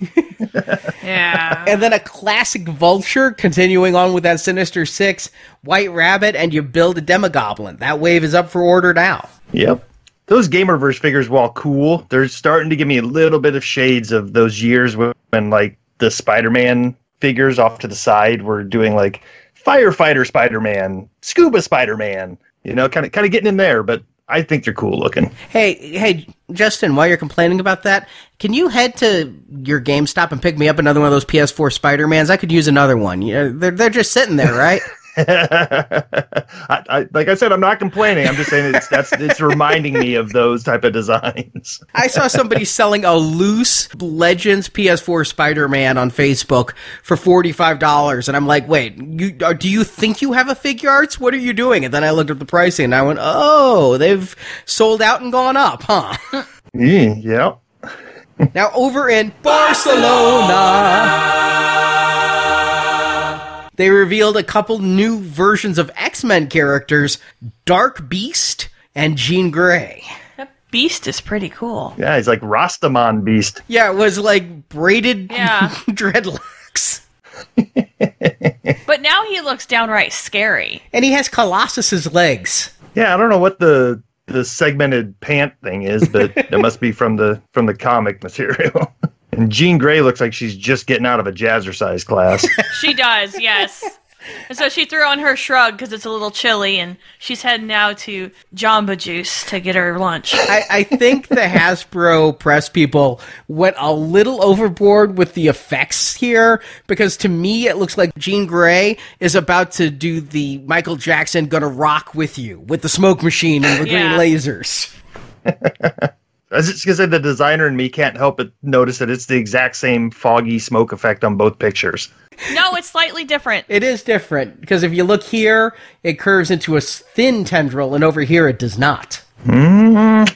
Yeah. and then a classic vulture continuing on with that Sinister Six, White Rabbit, and you build a Demogoblin. That wave is up for order now. Yep. Those Gamerverse figures, while cool, they're starting to give me a little bit of shades of those years when, like, the Spider Man figures off to the side were doing, like, firefighter Spider Man, scuba Spider Man, you know, kind of kind of getting in there, but I think they're cool looking. Hey, hey, Justin, while you're complaining about that, can you head to your GameStop and pick me up another one of those PS4 Spider-Mans? I could use another one. You know, they're, they're just sitting there, right? I, I, like I said, I'm not complaining. I'm just saying it's that's it's reminding me of those type of designs. I saw somebody selling a loose Legends PS4 Spider-Man on Facebook for $45 and I'm like, "Wait, you uh, do you think you have a figure arts? What are you doing?" And then I looked at the pricing and I went, "Oh, they've sold out and gone up, huh?" Mm, yeah. now over in Barcelona, they revealed a couple new versions of X-Men characters, Dark Beast and Jean Grey. that beast is pretty cool. Yeah, he's like Rastaman Beast. Yeah, it was like braided Yeah. dreadlocks. But now he looks downright scary. And he has Colossus's legs. Yeah, I don't know what the the segmented pant thing is, but it must be from the from the comic material. and Jean Grey looks like she's just getting out of a jazzercise class. She does, yes. And so she threw on her shrug because it's a little chilly, and she's heading now to Jamba Juice to get her lunch. I, I think the Hasbro press people went a little overboard with the effects here because to me it looks like Jean Grey is about to do the Michael Jackson gonna rock with you with the smoke machine and the Yeah. green lasers. I was just gonna say the designer and me can't help but notice that it's the exact same foggy smoke effect on both pictures. No, it's slightly different. It is different because if you look here, it curves into a thin tendril, and over here it does not. Mm-hmm.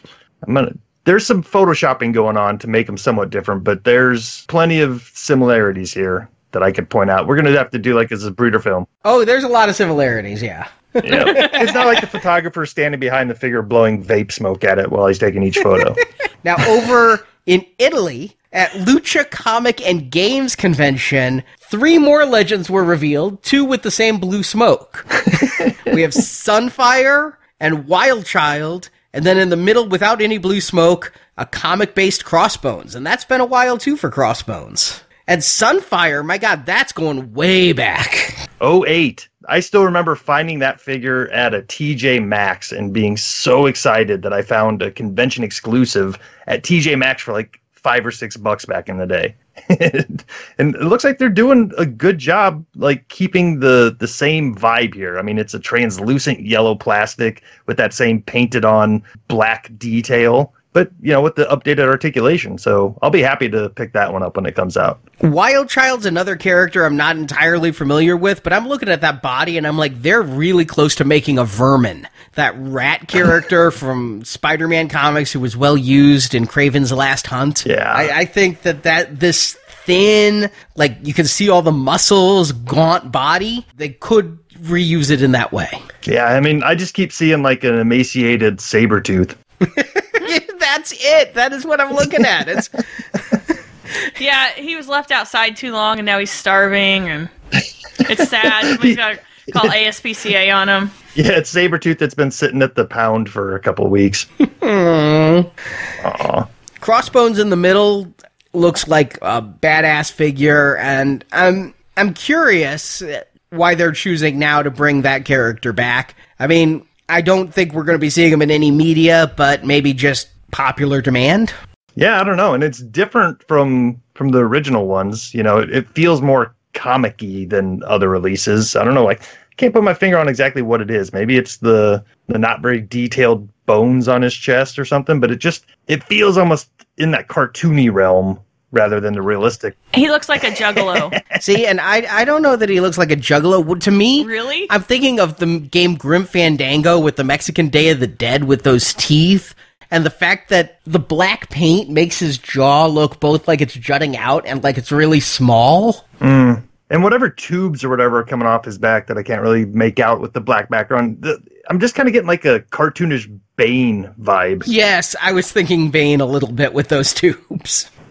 I'm gonna. There's some photoshopping going on to make them somewhat different, but there's plenty of similarities here that I could point out. We're gonna have to do like a Zapruder film. Oh, there's a lot of similarities, yeah. Yep. it's not like the photographer standing behind the figure blowing vape smoke at it while he's taking each photo. Now, over in Italy, at Lucca Comic and Games Convention, three more legends were revealed, two with the same blue smoke. we have Sunfire and Wild Child, and then in the middle, without any blue smoke, a comic based Crossbones. And that's been a while too for Crossbones. And Sunfire, my god, that's going way back. 08. I still remember finding that figure at a TJ Maxx and being so excited that I found a convention exclusive at TJ Maxx for like five or six bucks back in the day. and it looks like they're doing a good job like keeping the the same vibe here. I mean, it's a translucent yellow plastic with that same painted on black detail, but you know, with the updated articulation. So, I'll be happy to pick that one up when it comes out. Wild Child's another character I'm not entirely familiar with, but I'm looking at that body and I'm like, they're really close to making a vermin. That rat character from Spider-Man comics who was well used in Kraven's Last Hunt. Yeah. I, I think that that this thin, like you can see all the muscles, gaunt body. They could reuse it in that way. Yeah, I mean, I just keep seeing like an emaciated Sabretooth. That's it. That is what I'm looking at. It's Yeah, he was left outside too long, and now he's starving, and it's sad. Somebody's got to call ASPCA on him. Yeah, it's Sabretooth that's been sitting at the pound for a couple of weeks. Aw. Crossbones in the middle looks like a badass figure, and I'm I'm curious. why they're choosing now to bring that character back. I mean, I don't think we're going to be seeing him in any media, but maybe just popular demand. Yeah, I don't know, and it's different from from the original ones. You know, it, it feels more comic-y than other releases. I don't know, like can't put my finger on exactly what it is. Maybe it's the the not very detailed bones on his chest or something, but it just it feels almost in that cartoony realm rather than the realistic. He looks like a juggalo. See, and I I don't know that he looks like a juggalo. To me, Really? I'm thinking of the game Grim Fandango with the Mexican Day of the Dead with those teeth. And the fact that the black paint makes his jaw look both like it's jutting out and like it's really small. Mm. And whatever tubes or whatever are coming off his back that I can't really make out with the black background, the, I'm just kind of getting like a cartoonish Bane vibe. Yes, I was thinking Bane a little bit with those tubes.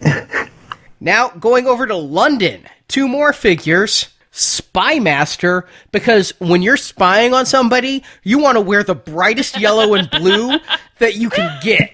now, going over to London, two more figures. Spy Master, because when you're spying on somebody, you want to wear the brightest yellow and blue that you can get.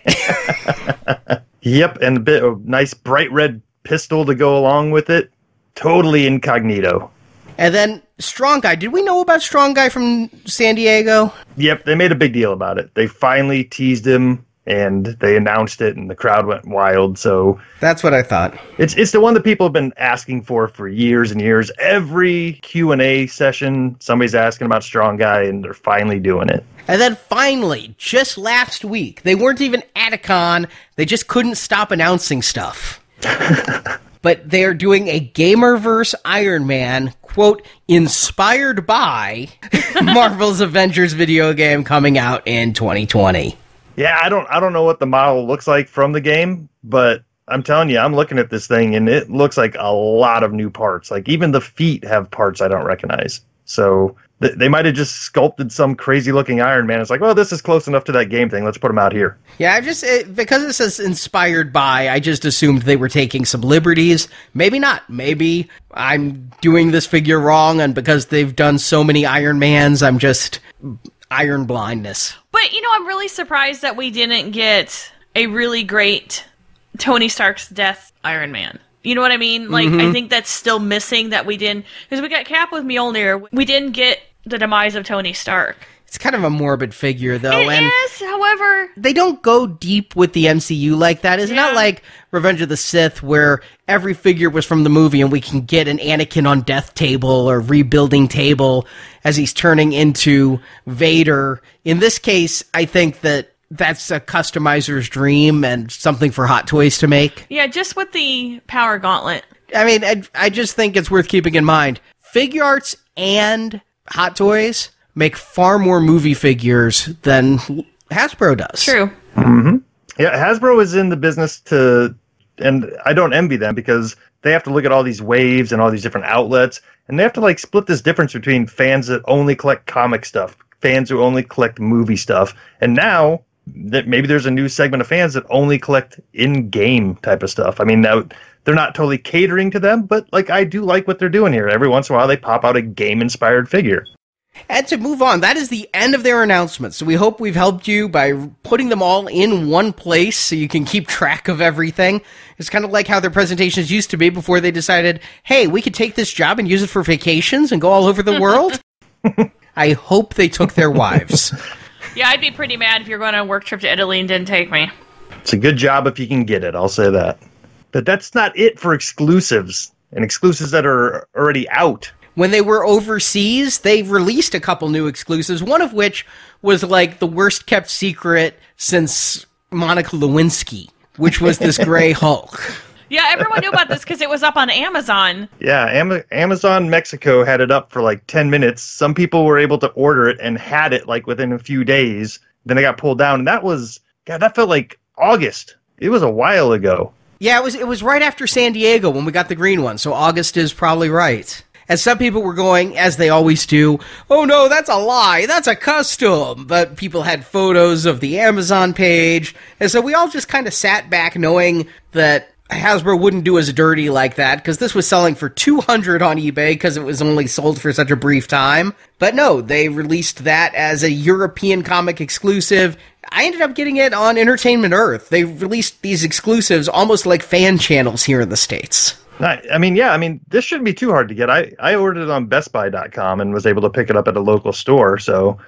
Yep, and a bit of nice bright red pistol to go along with it. Totally incognito. And then Strong Guy. Did we know about Strong Guy from San Diego? Yep, they made a big deal about it. They finally teased him and they announced it and the crowd went wild. So That's what I thought. it's it's the one that people have been asking for for years and years. Every Q&A session somebody's asking about Strong Guy and they're finally doing it. And then finally, just last week, they weren't even at a con, they just couldn't stop announcing stuff. but they're doing a Gamerverse Iron Man, quote, inspired by Marvel's Avengers video game coming out in 2020. Yeah, I don't I don't know what the model looks like from the game, but I'm telling you, I'm looking at this thing and it looks like a lot of new parts. Like even the feet have parts I don't recognize. So th- they might have just sculpted some crazy looking Iron Man. It's like, well, this is close enough to that game thing. Let's put him out here. Yeah, I just, it, because it says inspired by, I just assumed they were taking some liberties. Maybe not. Maybe I'm doing this figure wrong, and because they've done so many Iron Mans, I'm just iron blindness. But you know, I'm really surprised that we didn't get a really great Tony Stark's death Iron Man. You know what I mean? Like, I mm-hmm. think that's still missing that we didn't because we got Cap with Mjolnir. We didn't get the demise of Tony Stark. It's kind of a morbid figure, though, It and is, however, they don't go deep with the MCU like that. It's not like Revenge of the Sith, where every figure was from the movie, and we can get an Anakin on death table or rebuilding table as he's turning into Vader. In this case, I think that that's a customizer's dream and something for Hot Toys to make. yeah, just with the Power Gauntlet. I mean, I, I just think it's worth keeping in mind. Figure arts and Hot Toys make far more movie figures than Hasbro does. True. Mm-hmm. Yeah, Hasbro is in the business to, and I don't envy them because they have to look at all these waves and all these different outlets, and they have to like split this difference between fans that only collect comic stuff, fans who only collect movie stuff, and now that maybe there's a new segment of fans that only collect in-game type of stuff. I mean, now they're not totally catering to them, but like I do like what they're doing here. Every once in a while, they pop out a game-inspired figure. And to move on, that is the end of their announcements. So we hope we've helped you by putting them all in one place so you can keep track of everything. It's kind of like how their presentations used to be before they decided, hey, we could take this job and use it for vacations and go all over the world. I hope they took their wives. Yeah, I'd be pretty mad if you're going on a work trip to Italy and didn't take me. It's a good job if you can get it. I'll say that. But that's not it for exclusives and exclusives that are already out. When they were overseas, they released a couple new exclusives, one of which was like the worst kept secret since Monica Lewinsky, which was this gray Hulk. Yeah, everyone knew about this because it was up on Amazon. Yeah, Am- Amazon Mexico had it up for like 10 minutes. Some people were able to order it and had it like within a few days. Then it got pulled down. And that was, God, that felt like August. It was a while ago. Yeah, it was it was right after San Diego when we got the green one, so August is probably right. And some people were going, as they always do, oh no, that's a lie, that's a custom. But people had photos of the Amazon page, and so we all just kind of sat back knowing that Hasbro wouldn't do as dirty like that because this was selling for 200 on eBay because it was only sold for such a brief time. But no, they released that as a European comic exclusive. I ended up getting it on Entertainment Earth. They released these exclusives almost like fan channels here in the States. I, mean, yeah, I mean, this shouldn't be too hard to get. I, I ordered it on BestBuy.com and was able to pick it up at a local store. So,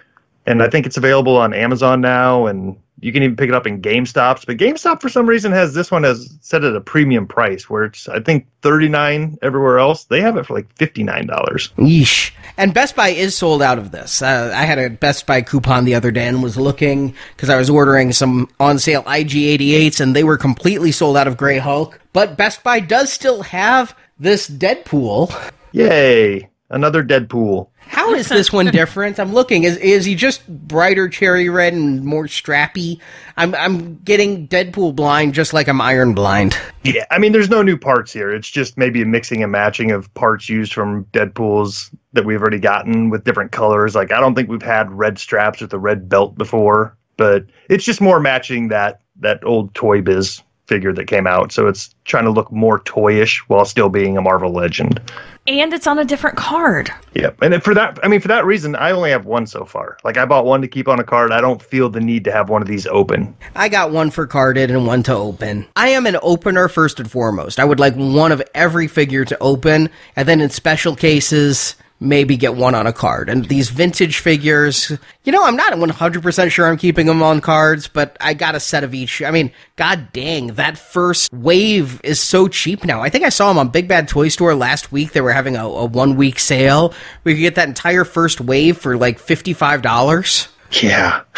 and I think it's available on Amazon now, and you can even pick it up in GameStops. But GameStop, for some reason, has this one as set at a premium price, where it's I think thirty nine everywhere else. They have it for like fifty nine dollars. Yeesh. And Best Buy is sold out of this. Uh, I had a Best Buy coupon the other day and was looking because I was ordering some on sale IG88s and they were completely sold out of Grey Hulk. But Best Buy does still have this Deadpool. Yay! Another Deadpool. How is this one different? I'm looking. Is is he just brighter cherry red and more strappy? I'm I'm getting Deadpool blind just like I'm Iron blind. Yeah, I mean, there's no new parts here. It's just maybe a mixing and matching of parts used from Deadpool's that we've already gotten with different colors. Like, I don't think we've had red straps with a red belt before, but it's just more matching that that old Toy Biz figure that came out. So it's trying to look more toyish while still being a Marvel legend. And it's on a different card. Yep. And for that, I mean, for that reason, I only have one so far. Like, I bought one to keep on a card. I don't feel the need to have one of these open. I got one for carded and one to open. I am an opener first and foremost. I would like one of every figure to open, and then in special cases, maybe get one on a card. And these vintage figures, you know, I'm not 100% sure I'm keeping them on cards, but I got a set of each. I mean, god dang, that first wave is so cheap now. I think I saw them on Big Bad Toy Store last week. They were having a, a one week sale. We could get that entire first wave for like $55. Yeah.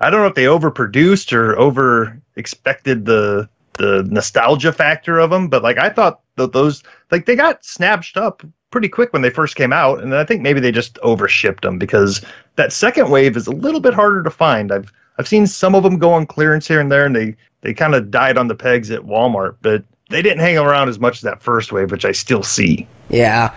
I don't know if they overproduced or over expected the the nostalgia factor of them, but like I thought that those like they got snatched up pretty quick when they first came out, and I think maybe they just overshipped them because that second wave is a little bit harder to find. I've I've seen some of them go on clearance here and there, and they they kind of died on the pegs at Walmart, but they didn't hang around as much as that first wave, which I still see. Yeah.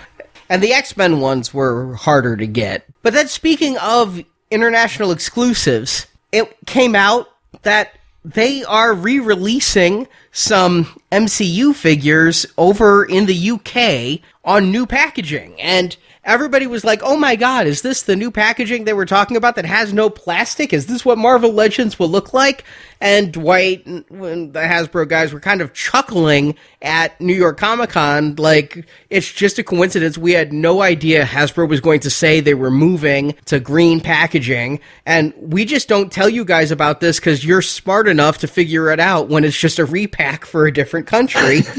And the X Men ones were harder to get. But then, speaking of international exclusives, it came out that they are re releasing some MCU figures over in the UK on new packaging. And everybody was like, oh my god, is this the new packaging they were talking about that has no plastic? Is this what Marvel Legends will look like? And Dwight and the Hasbro guys were kind of chuckling at New York Comic Con, like, it's just a coincidence. We had no idea Hasbro was going to say they were moving to green packaging. And we just don't tell you guys about this because you're smart enough to figure it out when it's just a repack for a different country.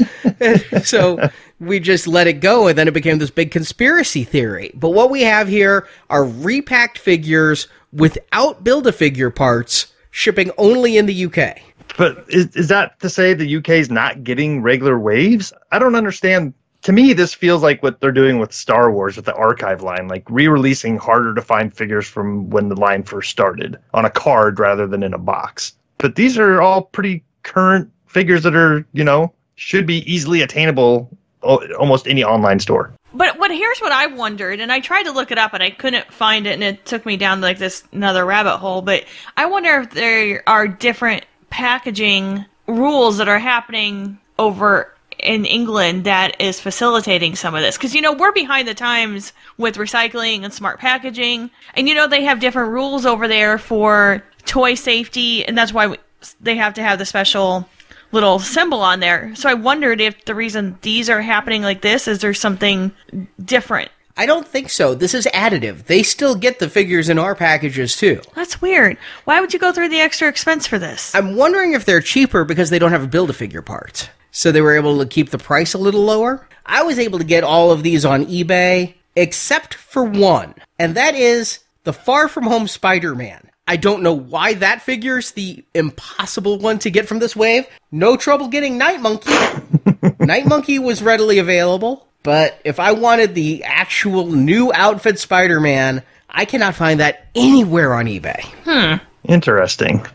so we just let it go and then it became this big conspiracy theory. But what we have here are repacked figures without build a figure parts shipping only in the UK. But is, is that to say the UK is not getting regular waves? I don't understand. To me, this feels like what they're doing with Star Wars with the archive line, like re releasing harder to find figures from when the line first started on a card rather than in a box. But these are all pretty current figures that are, you know, should be easily attainable almost any online store. But what here's what I wondered, and I tried to look it up and I couldn't find it, and it took me down like this another rabbit hole. But I wonder if there are different packaging rules that are happening over in England that is facilitating some of this. Because, you know, we're behind the times with recycling and smart packaging. And, you know, they have different rules over there for toy safety, and that's why we, they have to have the special little symbol on there. So I wondered if the reason these are happening like this is there something different. I don't think so. This is additive. They still get the figures in our packages too. That's weird. Why would you go through the extra expense for this? I'm wondering if they're cheaper because they don't have a build a figure part. So they were able to keep the price a little lower. I was able to get all of these on eBay except for one, and that is the Far From Home Spider Man. I don't know why that figure's the impossible one to get from this wave. No trouble getting Night Monkey. Night Monkey was readily available, but if I wanted the actual new outfit Spider Man, I cannot find that anywhere on eBay. Hmm. Interesting.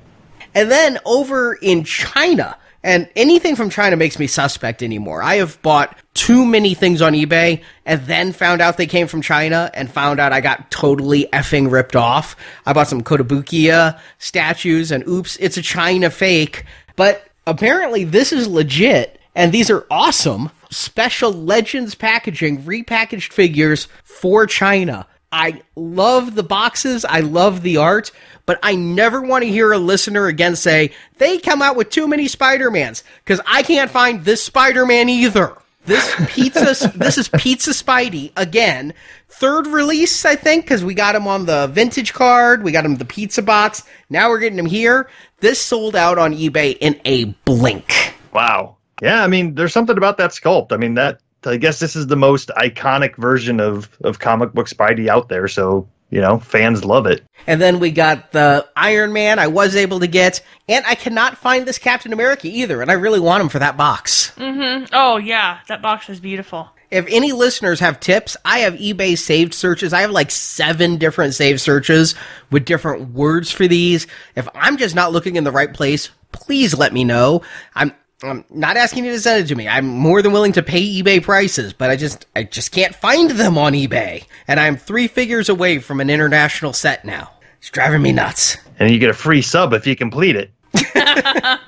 And then over in China, and anything from China makes me suspect anymore. I have bought too many things on eBay and then found out they came from China and found out I got totally effing ripped off. I bought some Kotobukiya statues and oops, it's a China fake. But apparently this is legit and these are awesome. Special Legends packaging, repackaged figures for China. I love the boxes, I love the art, but I never want to hear a listener again say they come out with too many Spider-Mans because I can't find this Spider-Man either. This pizza, this is Pizza Spidey again. Third release, I think, because we got him on the vintage card, we got him the pizza box. Now we're getting him here. This sold out on eBay in a blink. Wow. Yeah, I mean, there's something about that sculpt. I mean, that I guess this is the most iconic version of of comic book Spidey out there. So you know, fans love it. And then we got the Iron Man I was able to get, and I cannot find this Captain America either, and I really want him for that box. Mm-hmm. Oh yeah, that box is beautiful. If any listeners have tips, I have eBay saved searches. I have like seven different save searches with different words for these. If I'm just not looking in the right place, please let me know. I'm I'm not asking you to send it to me. I'm more than willing to pay eBay prices, but I just I just can't find them on eBay. And I'm three figures away from an international set now. It's driving me nuts. And you get a free sub if you complete it.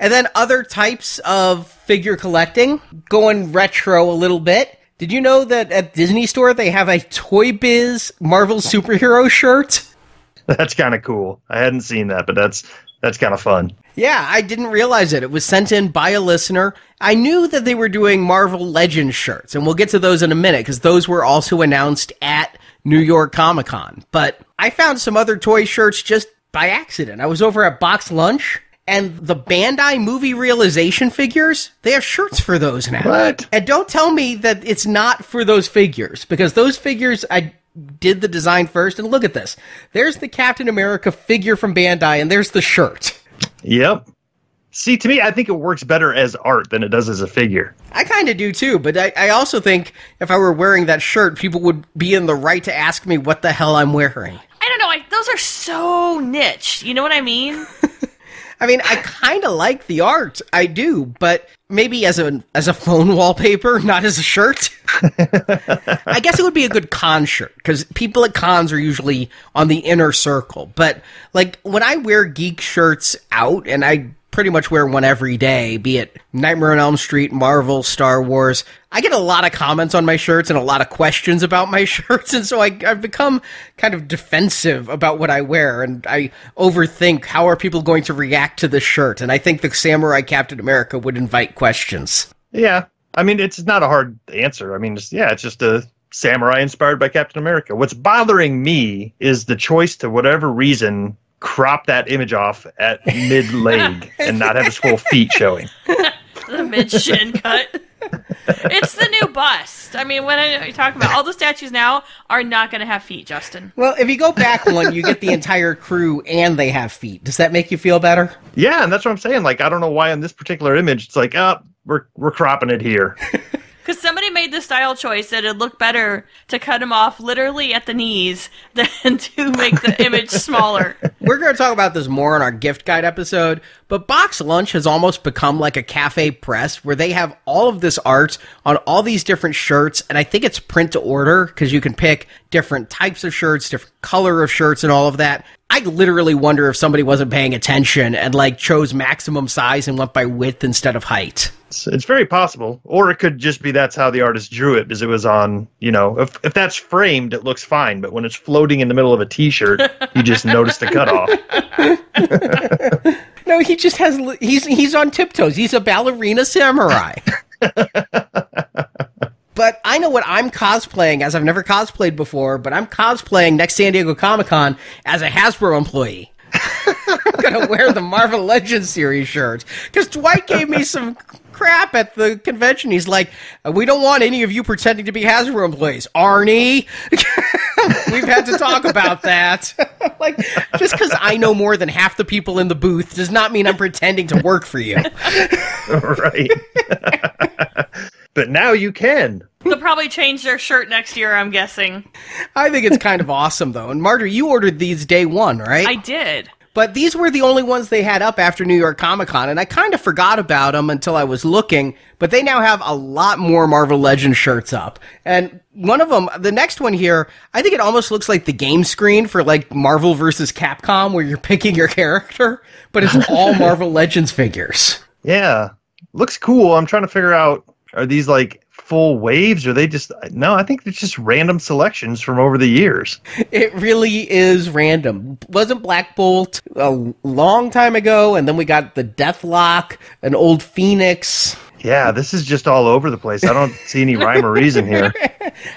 and then other types of figure collecting, going retro a little bit. Did you know that at Disney Store they have a Toy Biz Marvel superhero shirt? That's kind of cool. I hadn't seen that, but that's that's kind of fun. Yeah, I didn't realize it. It was sent in by a listener. I knew that they were doing Marvel Legends shirts, and we'll get to those in a minute because those were also announced at New York Comic Con. But I found some other toy shirts just by accident. I was over at Box Lunch. And the Bandai movie realization figures, they have shirts for those now. What? And don't tell me that it's not for those figures, because those figures, I did the design first. And look at this. There's the Captain America figure from Bandai, and there's the shirt. Yep. See, to me, I think it works better as art than it does as a figure. I kind of do too, but I, I also think if I were wearing that shirt, people would be in the right to ask me what the hell I'm wearing. I don't know. I, those are so niche. You know what I mean? I mean, I kind of like the art, I do, but maybe as a as a phone wallpaper, not as a shirt. I guess it would be a good con shirt because people at cons are usually on the inner circle. But like when I wear geek shirts out, and I pretty much wear one every day, be it Nightmare on Elm Street, Marvel, Star Wars. I get a lot of comments on my shirts and a lot of questions about my shirts, and so I, have become kind of defensive about what I wear, and I overthink how are people going to react to this shirt, and I think the Samurai Captain America would invite questions. Yeah, I mean it's not a hard answer. I mean, yeah, it's just a samurai inspired by Captain America. What's bothering me is the choice to whatever reason crop that image off at mid leg and not have his full feet showing. the mid shin cut. it's the new bust. I mean, what are you talking about? All the statues now are not going to have feet, Justin. Well, if you go back one, you get the entire crew and they have feet. Does that make you feel better? Yeah, and that's what I'm saying. Like, I don't know why in this particular image it's like, oh, we're we're cropping it here. Because somebody made the style choice that it'd look better to cut him off literally at the knees than to make the image smaller. We're going to talk about this more in our gift guide episode, but Box Lunch has almost become like a CafePress where they have all of this art on all these different shirts, and I think it's print to order because you can pick different types of shirts, different color of shirts, and all of that. I literally wonder if somebody wasn't paying attention and like chose maximum size and went by width instead of height. It's, it's very possible, or it could just be that's how the artist drew it, because it was on. You know, if if that's framed, it looks fine, but when it's floating in the middle of a T-shirt, you just notice the cutoff. no, he just has. He's he's on tiptoes. He's a ballerina samurai. but I know what I'm cosplaying as. I've never cosplayed before, but I'm cosplaying next San Diego Comic Con as a Hasbro employee. I'm gonna wear the Marvel Legends series shirt because Dwight gave me some crap at the convention. He's like, "We don't want any of you pretending to be Hasbro employees, Arnie." We've had to talk about that. like, just because I know more than half the people in the booth does not mean I'm pretending to work for you. right. But now you can. They'll probably change their shirt next year, I'm guessing. I think it's kind of awesome, though. And Marta, you ordered these day one, right? I did. But these were the only ones they had up after New York Comic Con, and I kind of forgot about them until I was looking. But they now have a lot more Marvel Legends shirts up. And one of them, the next one here, I think it almost looks like the game screen for like Marvel versus Capcom, where you're picking your character, but it's all Marvel Legends figures. Yeah. Looks cool. I'm trying to figure out are these like full waves or they just no i think it's just random selections from over the years It really is random. Wasn't Black Bolt a long time ago, and then we got the Deathlok, an old Phoenix. yeah this is just all over the place i don't see any rhyme or reason here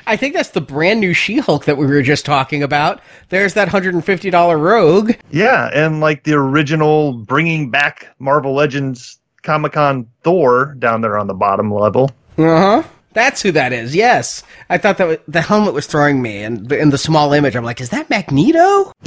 I think that's the brand new She-Hulk that we were just talking about. There's that $150 Rogue. yeah and like the original bringing back marvel legends comic-con thor down there on the bottom level Uh huh. That's who that is. Yes, I thought that was, the helmet was throwing me, and in the small image, I'm like, is that Magneto?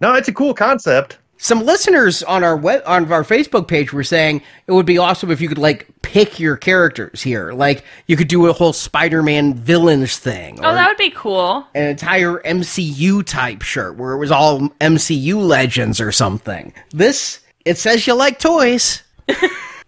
no it's a cool concept Some listeners on our web, on our Facebook page were saying it would be awesome if you could like pick your characters here, like you could do a whole Spider-Man villains thing, or Oh, that would be cool. an entire MCU type shirt where it was all MCU legends or something. This it says you like toys.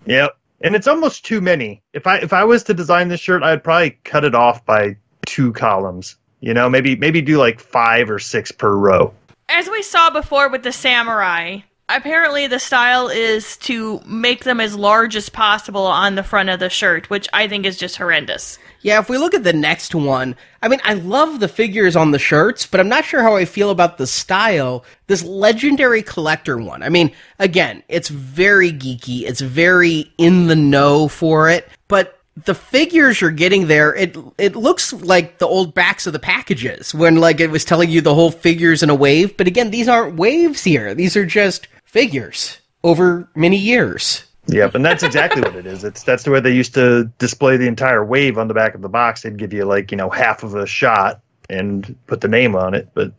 Yep. And it's almost too many. If I if I was to design this shirt, I'd probably cut it off by two columns. You know, maybe maybe do like five or six per row. As we saw before with the samurai, apparently the style is to make them as large as possible on the front of the shirt, which I think is just horrendous. Yeah, if we look at the next one, I mean, I love the figures on the shirts, but I'm not sure how I feel about the style. This legendary collector one. I mean, again, it's very geeky, it's very in the know for it, but the figures you're getting there, it it looks like the old backs of the packages when like it was telling you the whole figures in a wave, but again, these aren't waves here. These are just figures over many years. Yep, and that's exactly what it is. It's that's the way they used to display the entire wave on the back of the box. They'd give you like you know half of a shot and put the name on it. But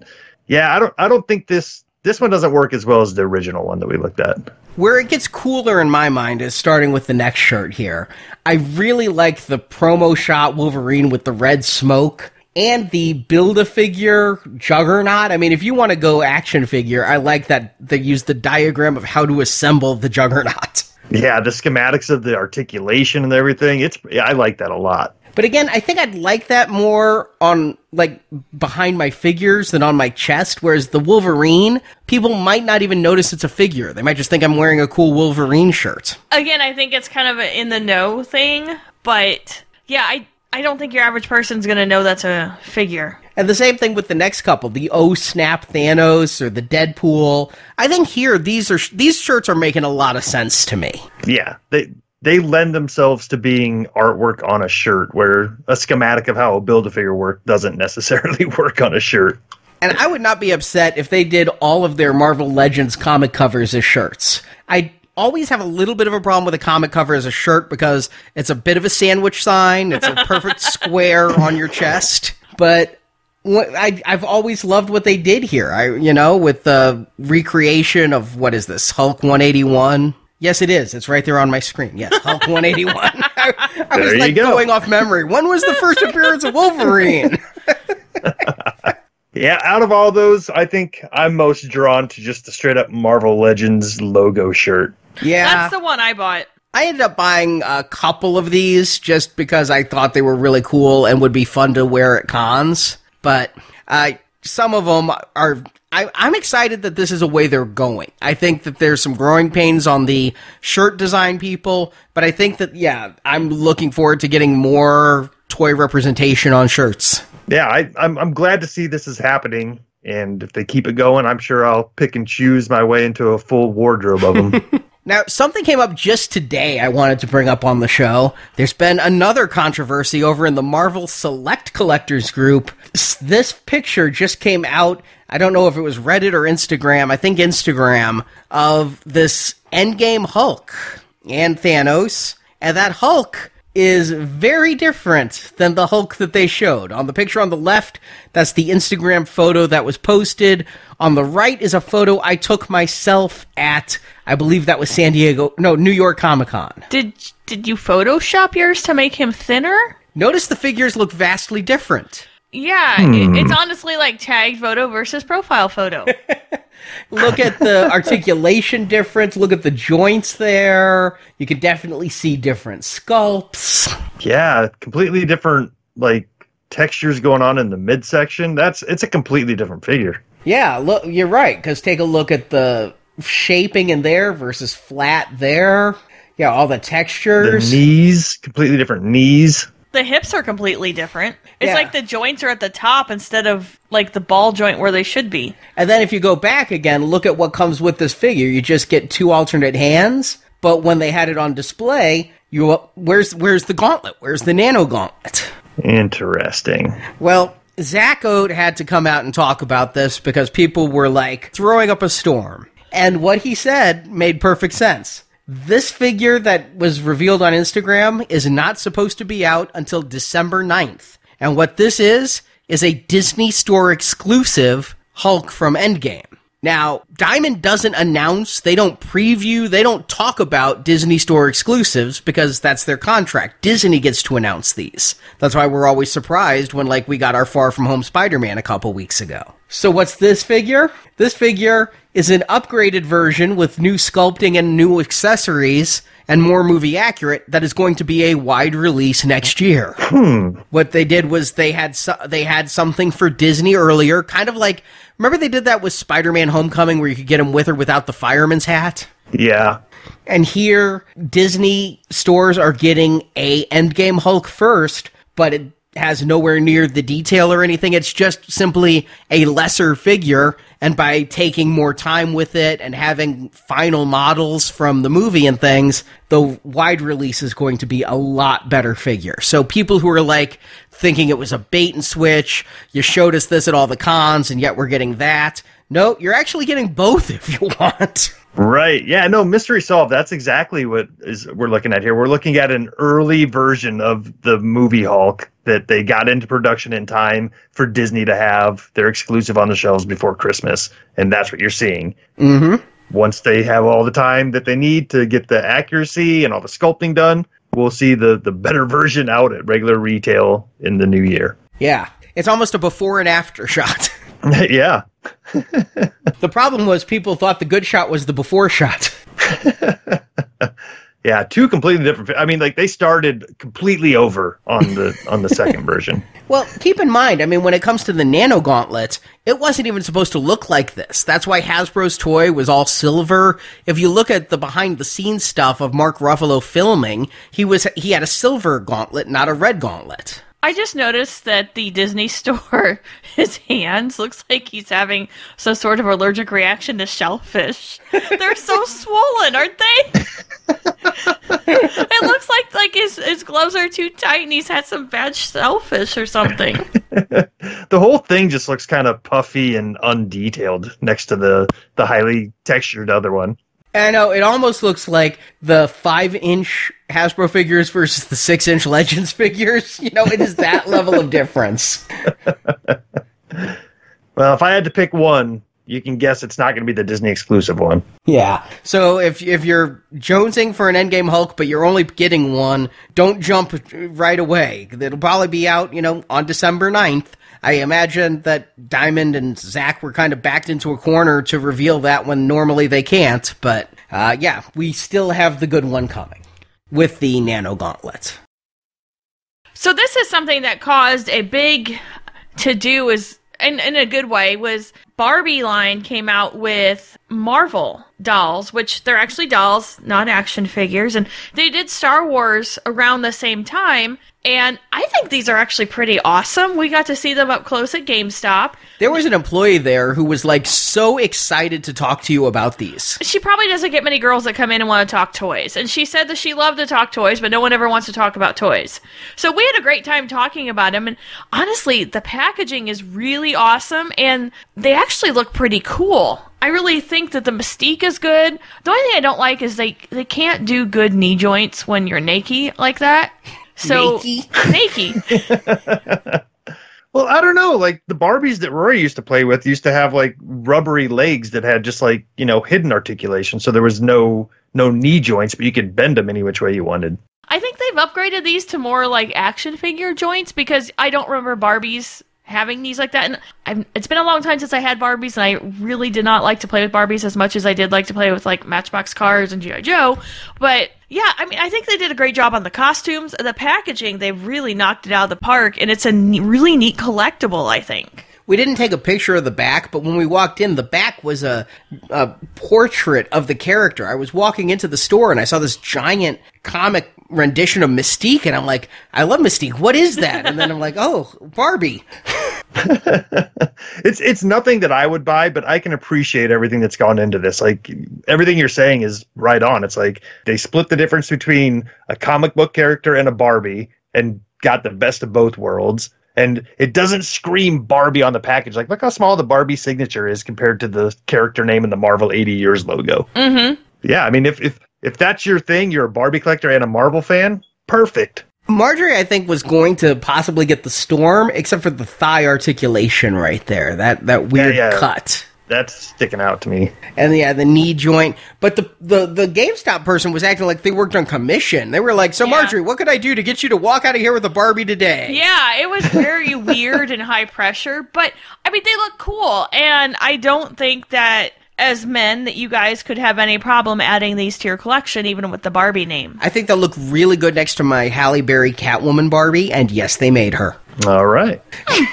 yeah, I don't I don't think this this one doesn't work as well as the original one that we looked at. Where it gets cooler in my mind is starting with the next shirt here. I really like the promo shot Wolverine with the red smoke and the build a figure juggernaut. I mean, if you want to go action figure, I like that they use the diagram of how to assemble the juggernaut. Yeah, the schematics of the articulation and everything. It's yeah, I like that a lot. But again, I think I'd like that more on like behind my figures than on my chest. Whereas the Wolverine, people might not even notice it's a figure. They might just think I'm wearing a cool Wolverine shirt. Again, I think it's kind of an in the know thing, but yeah, I I don't think your average person's gonna know that's a figure. And the same thing with the next couple, the Oh Snap Thanos or the Deadpool. I think here these are these shirts are making a lot of sense to me. Yeah, they they lend themselves to being artwork on a shirt, where a schematic of how a build a figure work doesn't necessarily work on a shirt. And I would not be upset if they did all of their Marvel Legends comic covers as shirts. I always have a little bit of a problem with a comic cover as a shirt because it's a bit of a sandwich sign. It's a perfect square on your chest. But what, I, I've always loved what they did here. I, you know, with the recreation of what is this Hulk 181. Yes, it is. It's right there on my screen. Yes, Hulk 181. I, I was There you like go. going off memory. When was the first appearance of Wolverine? Yeah, out of all those, I think I'm most drawn to just the straight up Marvel Legends logo shirt. Yeah. That's the one I bought. I ended up buying a couple of these just because I thought they were really cool and would be fun to wear at cons. But uh, some of them are. I, I'm excited that this is a way they're going. I think that there's some growing pains on the shirt design people, but I think that, yeah, I'm looking forward to getting more toy representation on shirts. Yeah, I, I'm I'm glad to see this is happening, and if they keep it going, I'm sure I'll pick and choose my way into a full wardrobe of them. Now, something came up just today I wanted to bring up on the show. There's been another controversy over in the Marvel Select Collectors group. This picture just came out. I don't know if it was Reddit or Instagram. I think Instagram of this Endgame Hulk and Thanos. And that Hulk is very different than the Hulk that they showed. On the picture on the left, that's the Instagram photo that was posted. On the right is a photo I took myself at, I believe that was San Diego, no, New York Comic Con. Did did you Photoshop yours to make him thinner? Notice the figures look vastly different. Yeah, it, it's hmm. honestly like tagged photo versus profile photo. Look at the articulation difference, look at the joints there. You can definitely see different sculpts. yeah, completely different like textures going on in the midsection. That's it's a completely different figure. Yeah, look, you're right. Because take a look at the shaping in there versus flat there. Yeah, all the The textures. knees, completely different knees. The hips are completely different. It's Yeah. like the joints are at the top instead of like the ball joint where they should be. And then if you go back again, look at what comes with this figure. You just get two alternate hands, but when they had it on display, you where's where's the gauntlet? Where's the nano gauntlet? Interesting. Well, Zach Oat had to come out and talk about this because people were like throwing up a storm. And what he said made perfect sense. This figure that was revealed on Instagram is not supposed to be out until December 9th. And what this is, is a Disney Store exclusive Hulk from Endgame. Now, Diamond doesn't announce, they don't preview, they don't talk about Disney Store exclusives because that's their contract. Disney gets to announce these. That's why we're always surprised when, like, we got our Far From Home Spider Man a couple weeks ago. So, what's this figure? This figure is an upgraded version with new sculpting and new accessories and more movie accurate that is going to be a wide release next year. Hmm. What they did was they had so- they had something for Disney earlier, kind of like remember they did that with Spider-Man Homecoming where you could get him with or without the fireman's hat. Yeah. And here Disney stores are getting a Endgame Hulk first, but it has nowhere near the detail or anything. It's just simply a lesser figure and by taking more time with it and having final models from the movie and things, the wide release is going to be a lot better figure. So people who are like thinking it was a bait and switch, you showed us this at all the cons and yet we're getting that. No, you're actually getting both if you want. Right. Yeah. No, mystery solved. That's exactly what is we're looking at here. We're looking at an early version of the movie Hulk that they got into production in time for Disney to have. They're exclusive on the shelves before Christmas, and that's what you're seeing. Mm-hmm. Once they have all the time that they need to get the accuracy and all the sculpting done, we'll see the the better version out at regular retail in the new year. Yeah. It's almost a before and after shot. yeah. the problem was people thought the good shot was the before shot. Yeah, two completely different. I mean, like they started completely over on the on the second version. Well, keep in mind, I mean, when it comes to the Nano Gauntlet, it wasn't even supposed to look like this. That's why Hasbro's toy was all silver. If you look at the behind the scenes stuff of Mark Ruffalo filming, he was he had a silver gauntlet, not a red gauntlet. I just noticed that the Disney store, his hands looks like he's having some sort of allergic reaction to shellfish. They're so swollen, aren't they? it looks like like his his gloves are too tight and he's had some bad shellfish or something. The whole thing just looks kind of puffy and undetailed next to the the highly textured other one. I know it almost looks like the five inch Hasbro figures versus the six inch Legends figures. You know, it is that level of difference. Well, if I had to pick one, you can guess it's not going to be the Disney exclusive one. Yeah. So if if you're jonesing for an Endgame Hulk, but you're only getting one, don't jump right away. It'll probably be out, you know, on December 9th. I imagine that Diamond and Zach were kind of backed into a corner to reveal that when normally they can't. But uh, yeah, we still have the good one coming with the Nano Gauntlet. So this is something that caused a big to do is in, in a good way was Barbie line came out with Marvel dolls, which they're actually dolls, not action figures, and they did Star Wars around the same time. And I think these are actually pretty awesome. We got to see them up close at GameStop. There was an employee there who was like so excited to talk to you about these. She probably doesn't get many girls that come in and want to talk toys. And she said that she loved to talk toys, but no one ever wants to talk about toys. So we had a great time talking about them. And honestly, the packaging is really awesome and they actually look pretty cool. I really think that the mystique is good. The only thing I don't like is they they can't do good knee joints when you're naked like that. So Naked? naked. Well, I don't know. Like the Barbies that Rory used to play with used to have like rubbery legs that had just like you know hidden articulation, so there was no no knee joints, but you could bend them any which way you wanted. I think they've upgraded these to more like action figure joints because I don't remember Barbies having these like that. And I've, it's been a long time since I had Barbies, and I really did not like to play with Barbies as much as I did like to play with like Matchbox cars and GI Joe. But yeah, I mean, I think they did a great job on the costumes, the packaging. They've really knocked it out of the park, and it's a ne- really neat collectible. I think. We didn't take a picture of the back, but when we walked in, the back was a, a portrait of the character. I was walking into the store and I saw this giant comic rendition of Mystique, and I'm like, I love Mystique. What is that? And then I'm like, oh, Barbie. it's it's nothing that I would buy, but I can appreciate everything that's gone into this. Like everything you're saying is right on. It's like they split the difference between a comic book character and a Barbie and got the best of both worlds. And it doesn't scream Barbie on the package. Like, look how small the Barbie signature is compared to the character name in the Marvel 80 years logo. Mm-hmm. Yeah, I mean, if if if that's your thing, you're a Barbie collector and a Marvel fan, perfect. Marjorie, I think, was going to possibly get the storm, except for the thigh articulation right there. That that weird Yeah, yeah. cut. That's sticking out to me. And yeah, the knee joint. But the, the the GameStop person was acting like they worked on commission. They were like, "So Yeah. Marjorie, what could I do to get you to walk out of here with a Barbie today?" Yeah, it was very weird and high pressure, but I mean they look cool and I don't think that as men that you guys could have any problem adding these to your collection even with the Barbie name. I think they'll look really good next to my Halle Berry Catwoman Barbie. And yes, they made her. All right.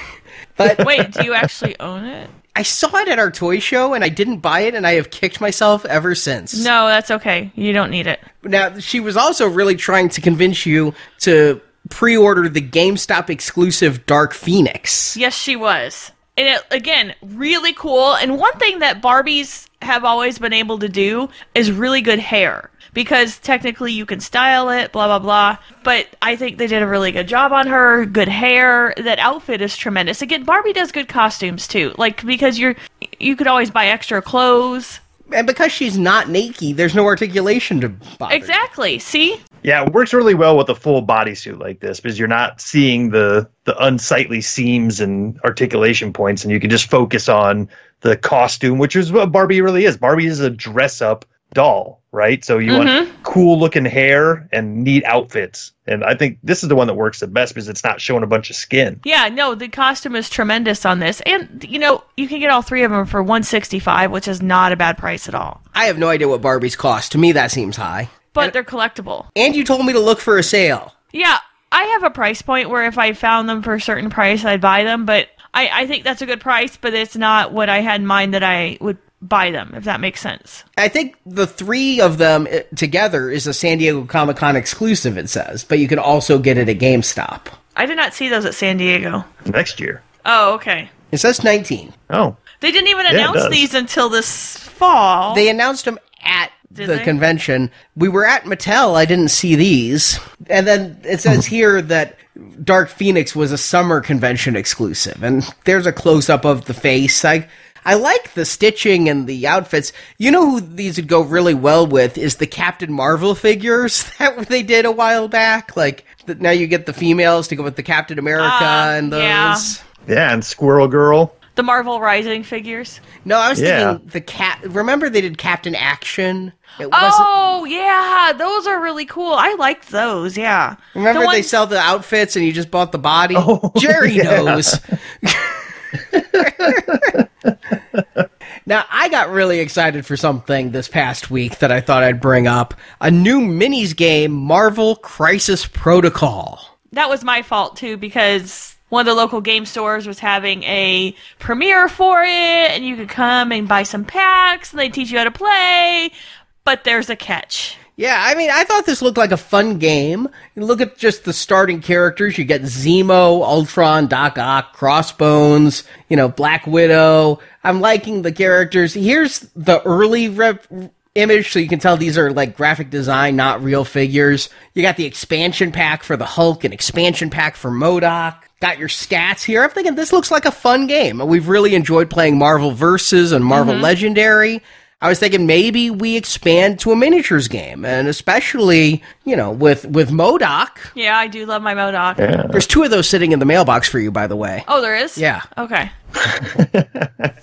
But Wait, do you actually own it? I saw it at our toy show, and I didn't buy it, and I have kicked myself ever since. No, that's okay. You don't need it. Now, she was also really trying to convince you to pre-order the GameStop exclusive Dark Phoenix. Yes, she was. And it, again, really cool. And one thing that Barbies have always been able to do is really good hair. Because technically you can style it, blah, blah, blah. But I think they did a really good job on her. Good hair. That outfit is tremendous. Again, Barbie does good costumes too. Like, because you're, you could always buy extra clothes. And because she's not naked, there's no articulation to bother. Exactly. See? Yeah, it works really well with a full bodysuit like this because you're not seeing the the unsightly seams and articulation points, and you can just focus on the costume, which is what Barbie really is. Barbie is a dress up doll, right? So you want mm-hmm. cool looking hair and neat outfits, and I think this is the one that works the best because it's not showing a bunch of skin. Yeah, no, the costume is tremendous on this. And, you know, you can get all three of them for 165 which is not a bad price at all. I have no idea what Barbies cost. To me, that seems high. But they're collectible. And you told me to look for a sale. Yeah, I have a price point where if I found them for a certain price, I'd buy them. But I, I think that's a good price, but it's not what I had in mind that I would buy them, if that makes sense. I think the three of them uh, together is a San Diego Comic Con exclusive, it says, but you can also get it at GameStop. I did not see those at San Diego. Next year. Oh, okay. It says 19. Oh, They didn't even announce does. these until this fall. They announced them at Did the they? convention. We were at Mattel. I didn't see these. And then it says here that Dark Phoenix was a summer convention exclusive. And there's a close up of the face. I I like the stitching and the outfits. You know who these would go really well with is the Captain Marvel figures that they did a while back. Like th- now you get the females to go with the Captain America Ah, and those. yeah. yeah, and Squirrel Girl. the Marvel Rising figures. No, I was Yeah. thinking the cat. Remember they did Captain Action. It wasn't. Oh, yeah. Those are really cool. I liked those, yeah. Remember The they sell the outfits and you just bought the body? Oh, Jerry yeah. knows. now, I got really excited for something this past week that I thought I'd bring up. A new minis game, Marvel Crisis Protocol. that was my fault too because one of the local game stores was having a premiere for it and you could come and buy some packs and they teach you how to play but there's a catch Yeah, I mean, I thought this looked like a fun game. You look at just the starting characters. You get Zemo, Ultron, Doc Ock, Crossbones, you know, Black Widow. I'm liking the characters. Here's the early rep- image, so you can tell these are like graphic design, not real figures. You got the expansion pack for the Hulk, and expansion pack for MODOK. Got your stats here. I'm thinking this looks like a fun game. We've really enjoyed playing Marvel Versus and Marvel mm-hmm. Legendary. I was thinking maybe we expand to a miniatures game, and especially you know with with MODOK. yeah i do love my MODOK Yeah. There's two of those sitting in the mailbox for you, by the way. oh there is Yeah. okay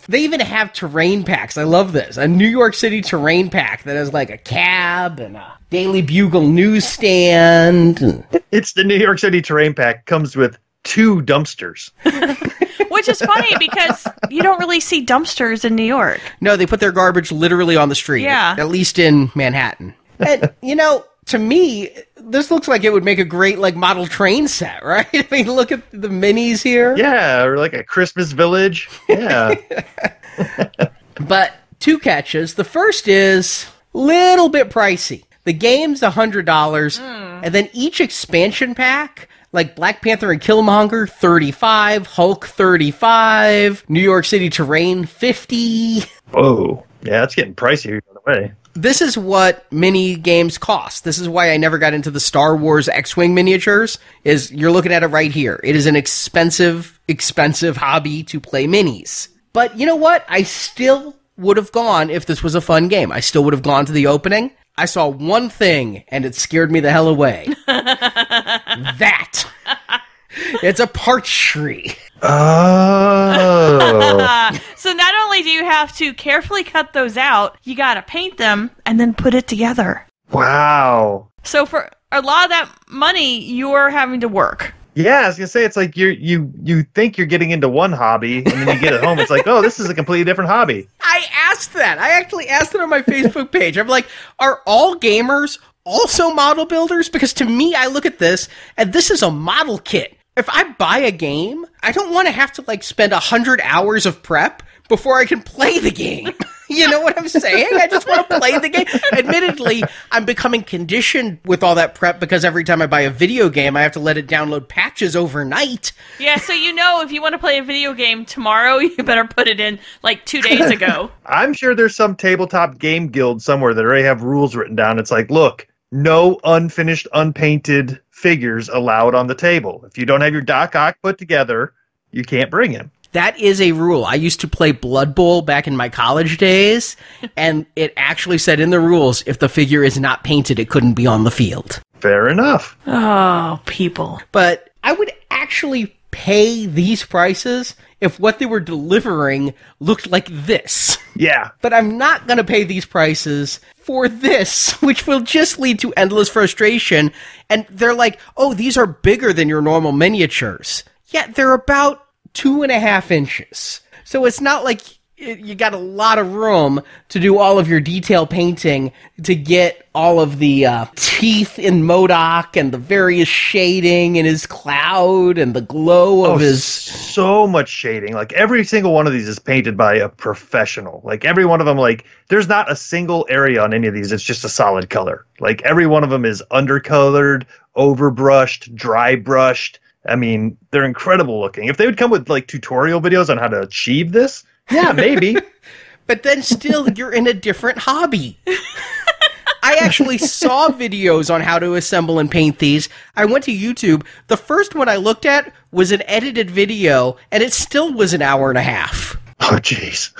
They even have terrain packs. I love this. A New York City terrain pack that has like a cab and a Daily Bugle newsstand. It's the New York City terrain pack. Comes with two dumpsters. which is funny because you don't really see dumpsters in new york No, they put their garbage literally on the street. Yeah. At least in Manhattan. And, you know, to me, this looks like it would make a great like model train set, right? I mean, look at the minis here. Yeah, or like a Christmas village. Yeah. But two catches. The first is little bit pricey. The game's a hundred dollars, hmm. and then each expansion pack, like Black Panther and Killmonger, thirty-five, Hulk, thirty-five, New York City Terrain, fifty. Whoa. Yeah, it's getting pricey by the way. This is what mini games cost. This is why I never got into the Star Wars X-wing miniatures. Is you're looking at it right here. It is an expensive, expensive hobby to play minis. But you know what? I still would have gone if this was a fun game. I still would have gone to the opening. I saw one thing and it scared me the hell away. that. It's a parts tree. Oh. So not only do you have to carefully cut those out, you gotta paint them and then put it together. wow. So for a lot of that money, you're having to work. Yeah, I was gonna say it's like you you you think you're getting into one hobby, and then you get it home. It's like, oh, this is a completely different hobby. I asked that. I actually asked it on my Facebook page. I'm like, are all gamers also model builders? Because to me, I look at this and this is a model kit. If I buy a game, I don't want to have to like spend a hundred hours of prep before I can play the game. you know what I'm saying? I just want to play the game. Admittedly, I'm becoming conditioned with all that prep because every time I buy a video game, I have to let it download patches overnight. Yeah, so you know if you want to play a video game tomorrow, you better put it in like two days ago. I'm sure there's some tabletop game guild somewhere that already have rules written down. It's like, look, no unfinished, unpainted figures allowed on the table. If you don't have your Doc Ock put together, you can't bring him. That is a rule. I used to play Blood Bowl back in my college days, and it actually said in the rules if the figure is not painted, it couldn't be on the field. Fair enough. Oh, people. But I would actually pay these prices if what they were delivering looked like this. Yeah. But I'm not going to pay these prices for this, which will just lead to endless frustration. And they're like, oh, these are bigger than your normal miniatures. Yeah, they're about two and a half inches. So it's not like you got a lot of room to do all of your detail painting to get all of the uh, teeth in MODOK and the various shading in his cloud and the glow of Oh, his. so much shading. Like every single one of these is painted by a professional. Like every one of them, like there's not a single area on any of these. It's just a solid color. Like every one of them is undercolored, overbrushed, dry brushed. I mean, they're incredible looking. If they would come with like tutorial videos on how to achieve this, yeah, maybe. but then still you're in a different hobby. I actually saw videos on how to assemble and paint these. I went to YouTube. The first one I looked at was an edited video, and it still was an hour and a half. oh, jeez.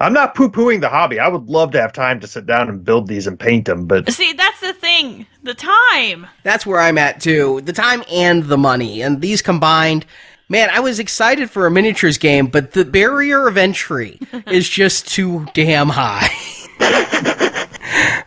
I'm not poo pooing the hobby. I would love to have time to sit down and build these and paint them, but See, that's the thing. The time. That's where I'm at too. The time and the money. And these combined, man, I was excited for a miniatures game, but the barrier of entry is just too damn high.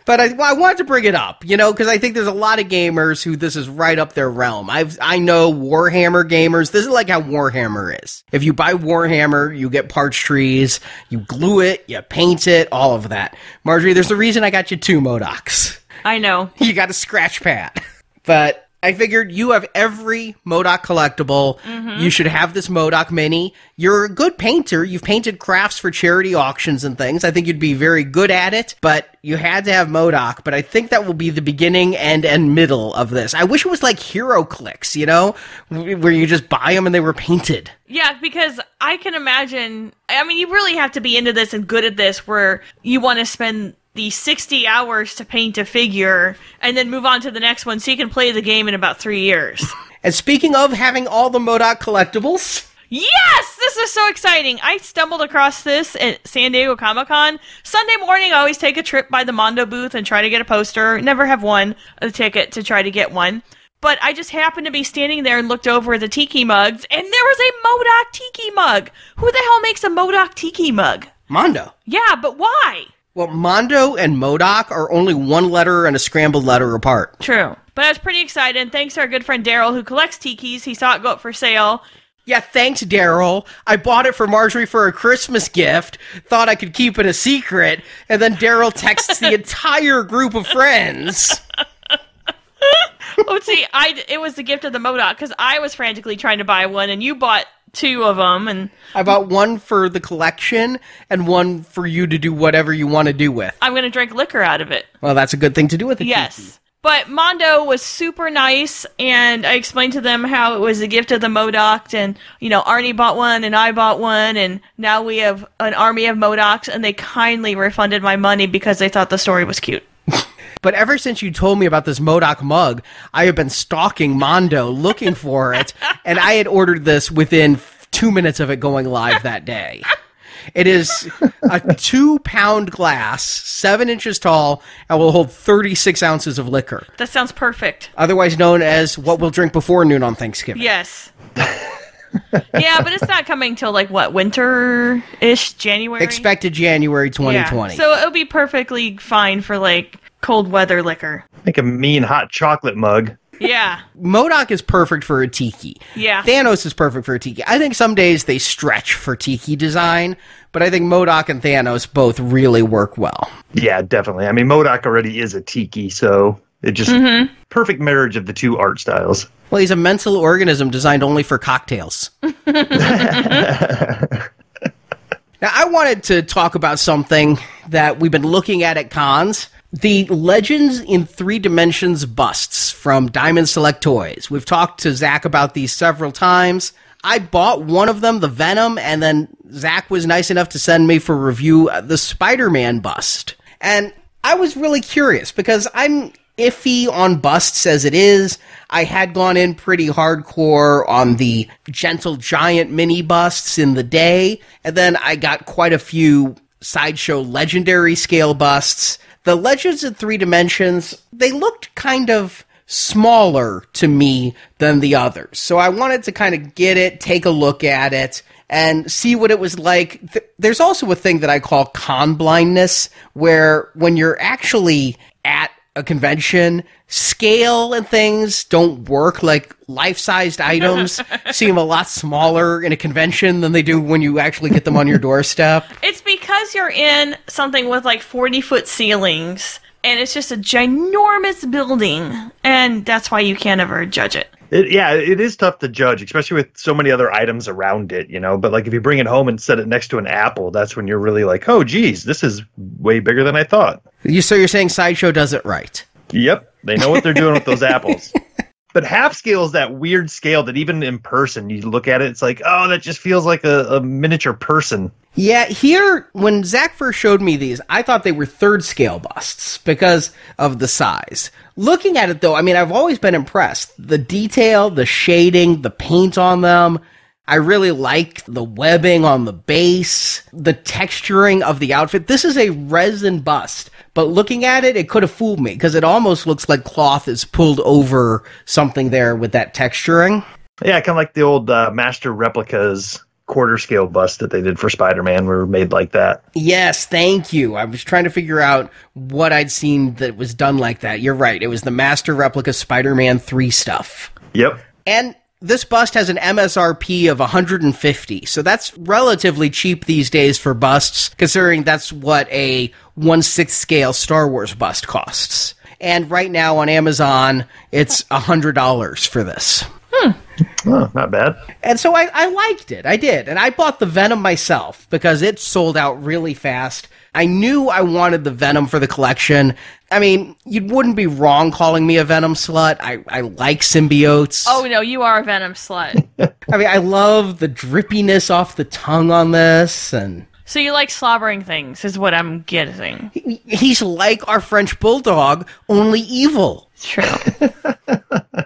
but I, well, I wanted to bring it up, you know, because I think there's a lot of gamers who this is right up their realm. I've I know Warhammer gamers. This is like how Warhammer is. If you buy Warhammer, you get parts trees, you glue it, you paint it, all of that. Marjorie, there's a reason I got you two MODOKs I know. you got a scratch pad. But I figured you have every MODOK collectible. Mm-hmm. You should have this MODOK Mini. You're a good painter. You've painted crafts for charity auctions and things. I think you'd be very good at it, but you had to have MODOK. But I think that will be the beginning and and middle of this. I wish it was like HeroClix, you know, where you just buy them and they were painted. Yeah, because I can imagine. I mean, you really have to be into this and good at this where you want to spend the 60 hours to paint a figure and then move on to the next one so you can play the game in about three years. And speaking of having all the MODOK collectibles, Yes, this is so exciting. I stumbled across this at San Diego Comic Con. Sunday morning, I always take a trip by the Mondo booth and try to get a poster. Never have won a ticket to try to get one. But I just happened to be standing there and looked over at the tiki mugs, and there was a MODOK tiki mug. Who the hell makes a MODOK tiki mug? Mondo. Yeah, but why? Well, Mondo and MODOK are only one letter and a scrambled letter apart. True. But I was pretty excited. Thanks to our good friend Daryl, who collects tikis. He saw it go up for sale. Yeah, thanks, Daryl. I bought it for Marjorie for a Christmas gift. Thought I could keep it a secret, and then Daryl texts the entire group of friends. oh, see, I it was the gift of the MODOK because I was frantically trying to buy one, and you bought two of them, and I bought one for the collection and one for you to do whatever you want to do with. I'm gonna drink liquor out of it. Well, that's a good thing to do with it. Yes. But Mondo was super nice, and I explained to them how it was a gift of the MODOK, and you know Arnie bought one, and I bought one, and now we have an army of MODOKs, and they kindly refunded my money because they thought the story was cute. But ever since you told me about this MODOK mug, I have been stalking Mondo looking for it, and I had ordered this within two minutes of it going live that day. It is a two pound glass, seven inches tall, and will hold 36 ounces of liquor, That sounds perfect. otherwise known as what we'll drink before noon on Thanksgiving. Yes. yeah, but it's not coming till like what winter ish January. Expected January 2020. Yeah. So it'll be perfectly fine for like cold weather liquor. Make a mean hot chocolate mug. Yeah. MODOK is perfect for a tiki. Yeah. Thanos is perfect for a tiki. I think some days they stretch for tiki design, but I think MODOK and Thanos both really work well. Yeah, definitely. I mean, MODOK already is a tiki, so it just mm-hmm. perfect marriage of the two art styles. Well, he's a mental organism designed only for cocktails. now, I wanted to talk about something that we've been looking at at cons. The Legends in Three Dimensions busts from Diamond Select Toys. We've talked to Zach about these several times. I bought one of them, the Venom, and then Zach was nice enough to send me for review uh, the Spider Man bust. And I was really curious because I'm iffy on busts as it is. I had gone in pretty hardcore on the Gentle Giant mini busts in the day, and then I got quite a few sideshow legendary scale busts. The Legends in Three Dimensions, they looked kind of smaller to me than the others. So I wanted to kind of get it, take a look at it, and see what it was like. Th- There's also a thing that I call con blindness, where when you're actually at a convention, scale and things don't work. Like life sized items seem a lot smaller in a convention than they do when you actually get them on your doorstep. It's because you're in something with like 40 foot ceilings and it's just a ginormous building and that's why you can't ever judge it. It, yeah, it is tough to judge, especially with so many other items around it, you know. But like if you bring it home and set it next to an apple, that's when you're really like, oh, geez, this is way bigger than I thought. You, so you're saying Sideshow does it right? Yep, they know what they're doing with those apples. But half scale is that weird scale that even in person, you look at it, it's like, oh, that just feels like a, a miniature person. Yeah, here, when Zach first showed me these, I thought they were third scale busts because of the size. Looking at it though, I mean, I've always been impressed. The detail, the shading, the paint on them. I really like the webbing on the base, the texturing of the outfit. This is a resin bust, but looking at it, it could have fooled me because it almost looks like cloth is pulled over something there with that texturing. Yeah, kind of like the old uh, Master Replicas quarter scale bust that they did for Spider Man were made like that. Yes, thank you. I was trying to figure out what I'd seen that was done like that. You're right. It was the Master Replica Spider Man 3 stuff. Yep. And this bust has an MSRP of 150, so that's relatively cheap these days for busts, considering that's what a 1 6 scale Star Wars bust costs. And right now on Amazon, it's $100 for this. Oh, not bad. And so I, I liked it. I did. And I bought the Venom myself because it sold out really fast. I knew I wanted the Venom for the collection. I mean, you wouldn't be wrong calling me a Venom slut. I, I like symbiotes. Oh no, you are a Venom slut. I mean, I love the drippiness off the tongue on this. And so you like slobbering things, is what I'm getting. he- he's like our French bulldog, only evil. It's true.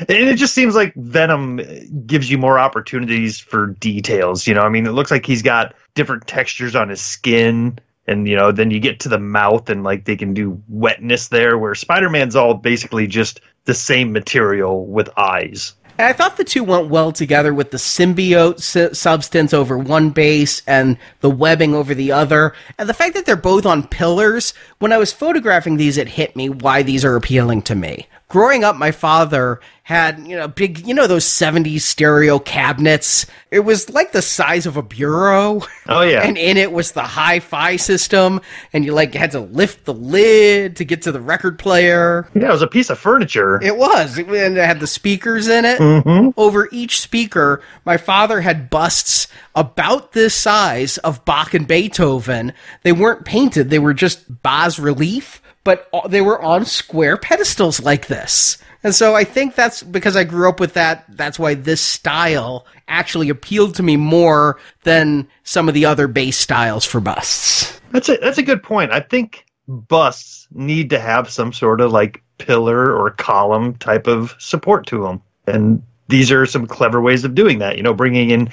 And it just seems like Venom gives you more opportunities for details. You know, I mean, it looks like he's got different textures on his skin. And, you know, then you get to the mouth and, like, they can do wetness there, where Spider Man's all basically just the same material with eyes. And I thought the two went well together with the symbiote su- substance over one base and the webbing over the other. And the fact that they're both on pillars, when I was photographing these, it hit me why these are appealing to me. Growing up, my father had, you know, big, you know, those 70s stereo cabinets. It was like the size of a bureau. Oh, yeah. And in it was the hi-fi system. And you like had to lift the lid to get to the record player. Yeah, it was a piece of furniture. It was. And it had the speakers in it. Mhm. Over each speaker, my father had busts about this size of Bach and Beethoven. They weren't painted, they were just bas relief, but they were on square pedestals like this. And so I think that's because I grew up with that. That's why this style actually appealed to me more than some of the other base styles for busts. That's a that's a good point. I think busts need to have some sort of like pillar or column type of support to them, and these are some clever ways of doing that. You know, bringing in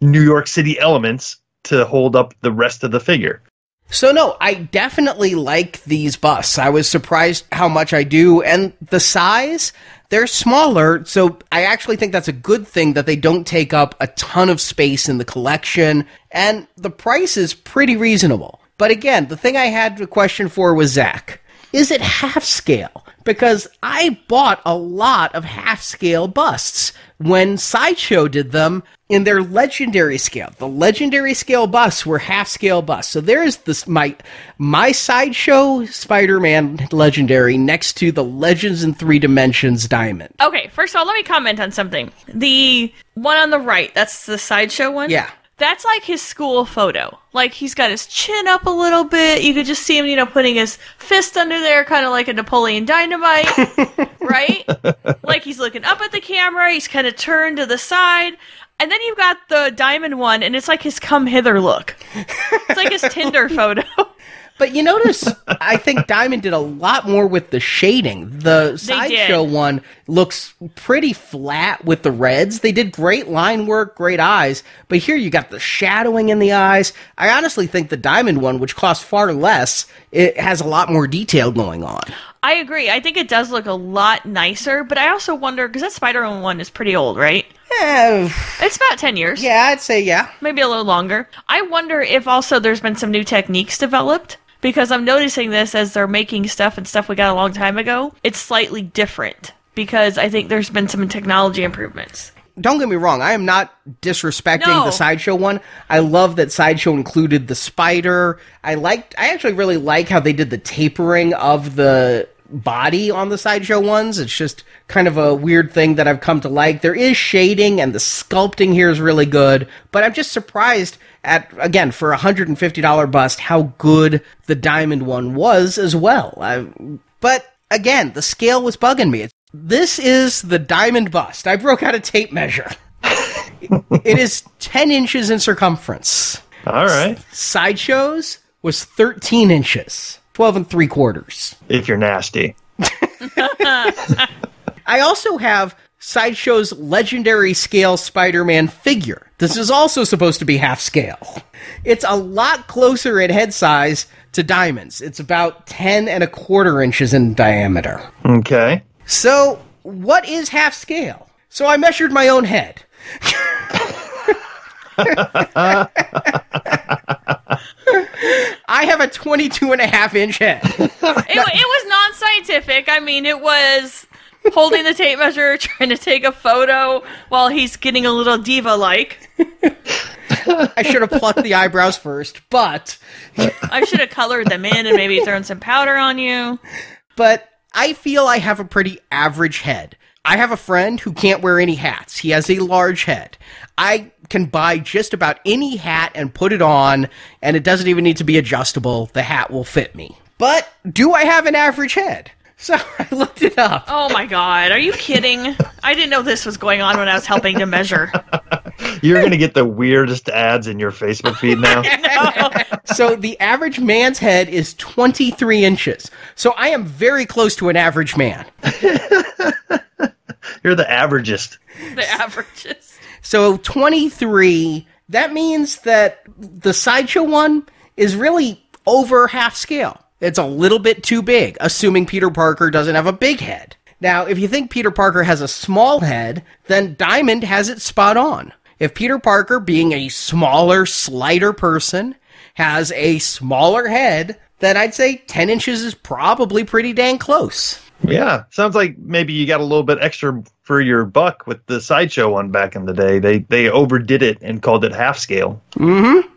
New York City elements to hold up the rest of the figure. So no, I definitely like these busts. I was surprised how much I do, and the size, they're smaller, so I actually think that's a good thing that they don't take up a ton of space in the collection, and the price is pretty reasonable. But again, the thing I had a question for was Zach. Is it half scale? Because I bought a lot of half scale busts when Sideshow did them in their legendary scale. The legendary scale busts were half scale busts. So there's this my my Sideshow Spider-Man legendary next to the Legends in 3 Dimensions diamond. Okay, first of all, let me comment on something. The one on the right, that's the sideshow one. Yeah. That's like his school photo. Like he's got his chin up a little bit. You could just see him, you know, putting his fist under there, kind of like a Napoleon Dynamite, right? Like he's looking up at the camera. He's kind of turned to the side. And then you've got the diamond one, and it's like his come hither look. It's like his Tinder photo. But you notice, I think Diamond did a lot more with the shading. The sideshow one looks pretty flat with the reds. They did great line work, great eyes, but here you got the shadowing in the eyes. I honestly think the Diamond one, which costs far less, it has a lot more detail going on. I agree. I think it does look a lot nicer, but I also wonder because that Spider-Man one is pretty old, right? Eh, It's about 10 years. yeah, I'd say yeah. maybe a little longer. I wonder if also there's been some new techniques developed because I'm noticing this as they're making stuff and stuff we got a long time ago. It's slightly different because I think there's been some technology improvements. don't get me wrong, I am not disrespecting No. the sideshow one. I love that sideshow included the spider. I liked I actually really like how they did the tapering of the body on the sideshow ones. It's just kind of a weird thing that I've come to like. There is shading and the sculpting here is really good, but I'm just surprised at again for a $150 bust how good the diamond one was as well. I, but again, the scale was bugging me. This is the diamond bust. I broke out a tape measure. it is 10 inches in circumference. All right, Sideshows was 13 inches, 12 and three quarters. if you're nasty. I also have Sideshow's legendary scale Spider Man figure. This is also supposed to be half scale. It's a lot closer in head size to Diamond's. It's about 10 and a quarter inches in diameter. Okay. So, what is half scale? So, I measured my own head. I have a 22 and a half inch head. It, it was non-scientific. I mean, it was holding the tape measure, trying to take a photo while he's getting a little diva-like. I should have plucked the eyebrows first, but I should have colored them in and maybe thrown some powder on you. but I feel I have a pretty average head. I have a friend who can't wear any hats. He has a large head. I can buy just about any hat and put it on, and it doesn't even need to be adjustable. The hat will fit me. But do I have an average head? So I looked it up. Oh my god, are you kidding? I didn't know this was going on when I was helping to measure. You're gonna get the weirdest ads in your Facebook feed now. So the average man's head is 23 inches. So I am very close to an average man. You're the averagest. The averages. So 23, that means that the sideshow one is really over half scale. It's a little bit too big, assuming Peter Parker doesn't have a big head. Now, if you think Peter Parker has a small head, then Diamond has it spot on. If Peter Parker, being a smaller, slighter person, has a smaller head, then I'd say 10 inches is probably pretty dang close. Yeah, sounds like maybe you got a little bit extra for your buck with the sideshow one back in the day. They they overdid it and called it half scale. Mm-hmm.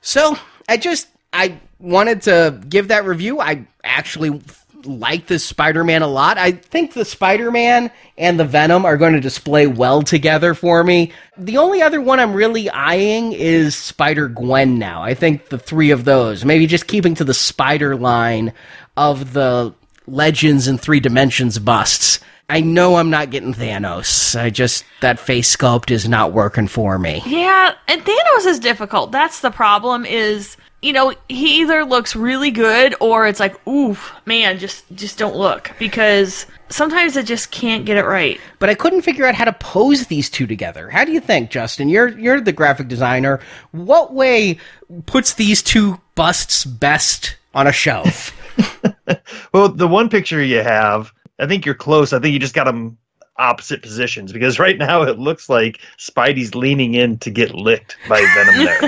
So I just I wanted to give that review. I actually like this Spider-Man a lot. I think the Spider-Man and the Venom are going to display well together for me. The only other one I'm really eyeing is Spider-Gwen now. I think the three of those, maybe just keeping to the Spider line of the Legends in Three Dimensions busts. I know I'm not getting Thanos. I just that face sculpt is not working for me. Yeah, and Thanos is difficult. That's the problem is, you know, he either looks really good or it's like, oof, man, just just don't look because sometimes I just can't get it right. But I couldn't figure out how to pose these two together. How do you think, Justin? You're you're the graphic designer. What way puts these two busts best on a shelf? well, the one picture you have, I think you're close. I think you just got them opposite positions because right now it looks like Spidey's leaning in to get licked by Venom there.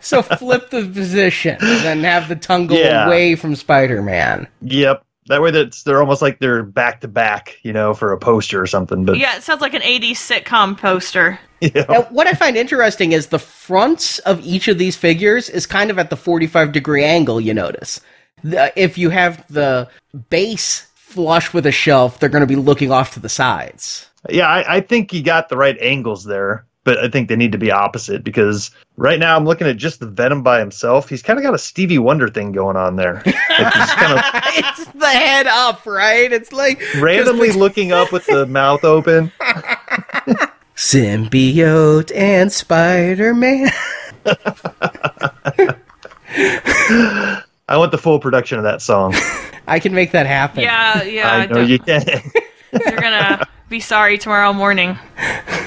so flip the position and have the tongue go yeah. away from Spider-Man. Yep. That way, that's they're almost like they're back to back, you know, for a poster or something. But yeah, it sounds like an '80s sitcom poster. Yeah. Now, what I find interesting is the fronts of each of these figures is kind of at the 45 degree angle. You notice, the, if you have the base flush with a shelf, they're going to be looking off to the sides. Yeah, I, I think you got the right angles there but I think they need to be opposite because right now I'm looking at just the Venom by himself. He's kind of got a Stevie Wonder thing going on there. Like kind of it's the head up, right? It's like randomly looking up with the mouth open. Symbiote and Spider Man. I want the full production of that song. I can make that happen. Yeah, yeah. I know you can. You're gonna be sorry tomorrow morning.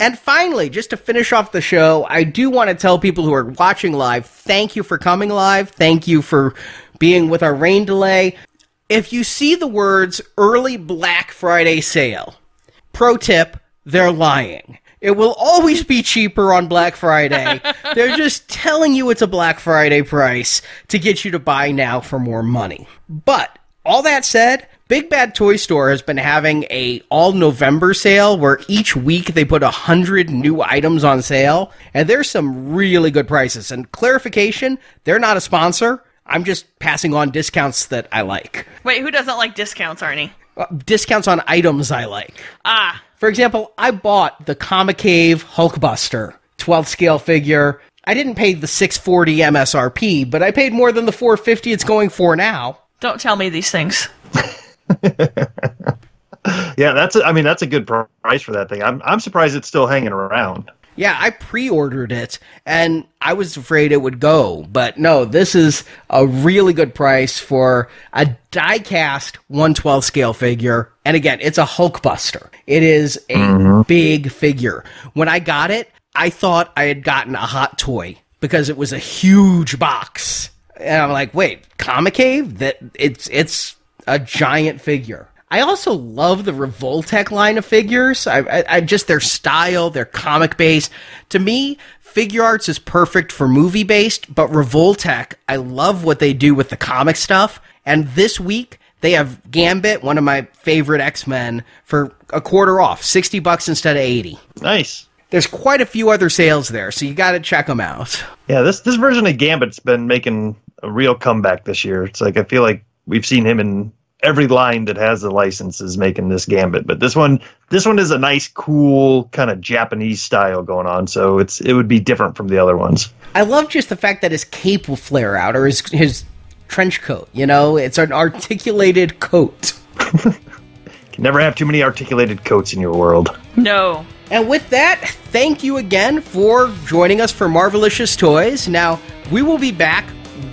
And finally, just to finish off the show, I do want to tell people who are watching live, thank you for coming live. Thank you for being with our rain delay. If you see the words early Black Friday sale, pro tip, they're lying. It will always be cheaper on Black Friday. They're just telling you it's a Black Friday price to get you to buy now for more money. But all that said, Big Bad Toy Store has been having a all November sale where each week they put a hundred new items on sale, and there's some really good prices. And clarification, they're not a sponsor. I'm just passing on discounts that I like. Wait, who doesn't like discounts, Arnie? Uh, discounts on items I like. Ah. For example, I bought the ComiCave Hulkbuster 12th scale figure. I didn't pay the 640 MSRP, but I paid more than the 450 it's going for now. Don't tell me these things. yeah, that's a, I mean that's a good price for that thing. I'm I'm surprised it's still hanging around. Yeah, I pre-ordered it and I was afraid it would go, but no, this is a really good price for a die-cast 112 scale figure. And again, it's a Hulkbuster. It is a mm-hmm. big figure. When I got it, I thought I had gotten a hot toy because it was a huge box. And I'm like, wait, ComiCave? That it's it's a giant figure. I also love the Revoltech line of figures. I, I, I just their style, their comic base. To me, Figuarts is perfect for movie based, but Revoltech, I love what they do with the comic stuff. And this week they have Gambit, one of my favorite X Men, for a quarter off, sixty bucks instead of eighty. Nice. There's quite a few other sales there, so you got to check them out. Yeah, this this version of Gambit's been making a real comeback this year. It's like I feel like we've seen him in every line that has the license is making this gambit but this one this one is a nice cool kind of japanese style going on so it's it would be different from the other ones. I love just the fact that his cape will flare out or his his trench coat you know? It's an articulated coat. Can never have too many articulated coats in your world. No. And with that, thank you again for joining us for Marvelicious Toys. Now, we will be back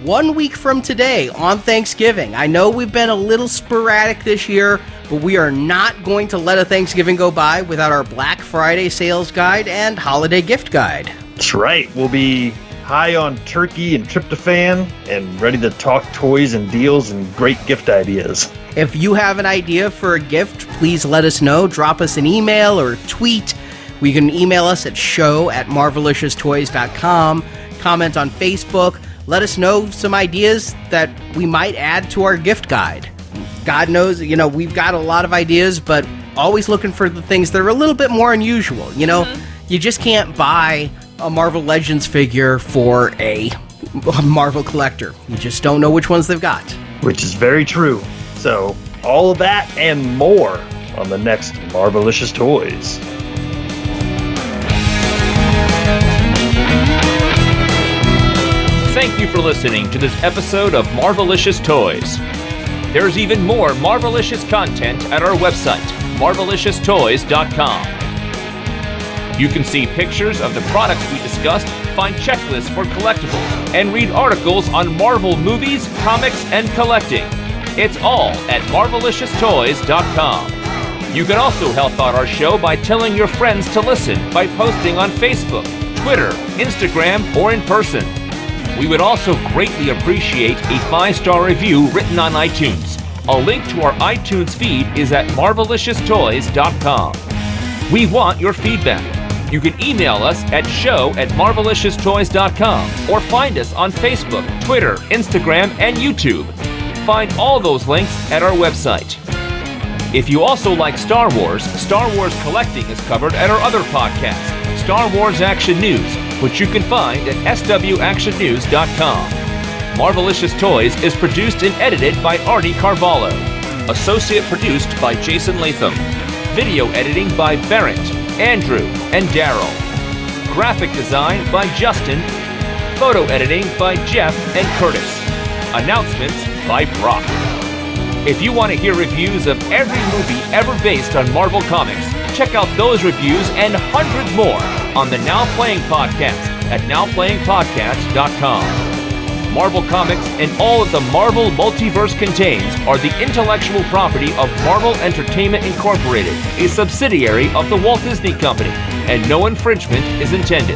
one week from today on Thanksgiving. I know we've been a little sporadic this year, but we are not going to let a Thanksgiving go by without our Black Friday sales guide and holiday gift guide. That's right. We'll be high on turkey and tryptophan and ready to talk toys and deals and great gift ideas. If you have an idea for a gift, please let us know. Drop us an email or tweet. We can email us at show at marvelicioustoys.com, comment on Facebook, let us know some ideas that we might add to our gift guide. God knows, you know, we've got a lot of ideas, but always looking for the things that are a little bit more unusual. You know, mm-hmm. you just can't buy a Marvel Legends figure for a Marvel collector. You just don't know which ones they've got. Which is very true. So, all of that and more on the next Marvelicious Toys. Thank you for listening to this episode of Marvelicious Toys. There's even more Marvelicious content at our website, marvelicioustoys.com. You can see pictures of the products we discussed, find checklists for collectibles, and read articles on Marvel movies, comics, and collecting. It's all at marvelicioustoys.com. You can also help out our show by telling your friends to listen by posting on Facebook, Twitter, Instagram, or in person. We would also greatly appreciate a five star review written on iTunes. A link to our iTunes feed is at marvelicioustoys.com. We want your feedback. You can email us at show at marvelicioustoys.com or find us on Facebook, Twitter, Instagram, and YouTube. Find all those links at our website. If you also like Star Wars, Star Wars Collecting is covered at our other podcast, Star Wars Action News, which you can find at swactionnews.com. Marvelicious Toys is produced and edited by Arnie Carvalho. Associate produced by Jason Latham. Video editing by Barrett, Andrew, and Daryl. Graphic design by Justin. Photo editing by Jeff and Curtis. Announcements by Brock. If you want to hear reviews of every movie ever based on Marvel Comics, check out those reviews and hundreds more on the Now Playing Podcast at nowplayingpodcast.com. Marvel Comics and all that the Marvel multiverse contains are the intellectual property of Marvel Entertainment Incorporated, a subsidiary of the Walt Disney Company, and no infringement is intended.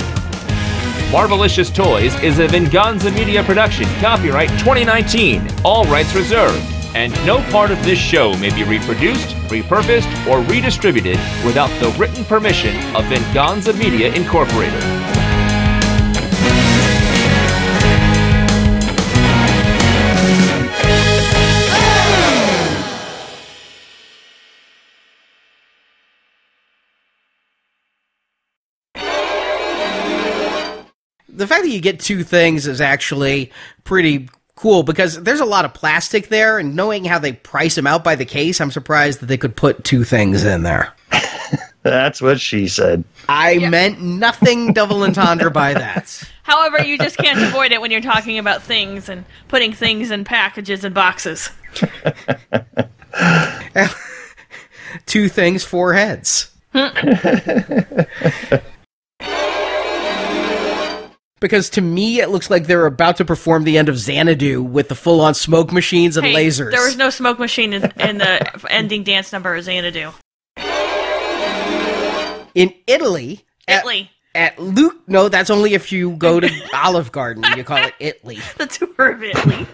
Marvelicious Toys is a Venganza Media production, copyright 2019, all rights reserved, and no part of this show may be reproduced, repurposed, or redistributed without the written permission of Venganza Media Incorporated. the fact that you get two things is actually pretty cool because there's a lot of plastic there, and knowing how they price them out by the case, I'm surprised that they could put two things in there. That's what she said. I meant nothing double entendre by that. However, you just can't avoid it when you're talking about things and putting things in packages and boxes. two things, four heads. Because to me, it looks like they're about to perform the end of Xanadu with the full-on smoke machines and Hey, lasers. There was no smoke machine in, in the ending dance number of Xanadu. in Italy. at- Italy. At, Luke, no, that's only if you go to Olive Garden. You call it Italy. The tour of Italy.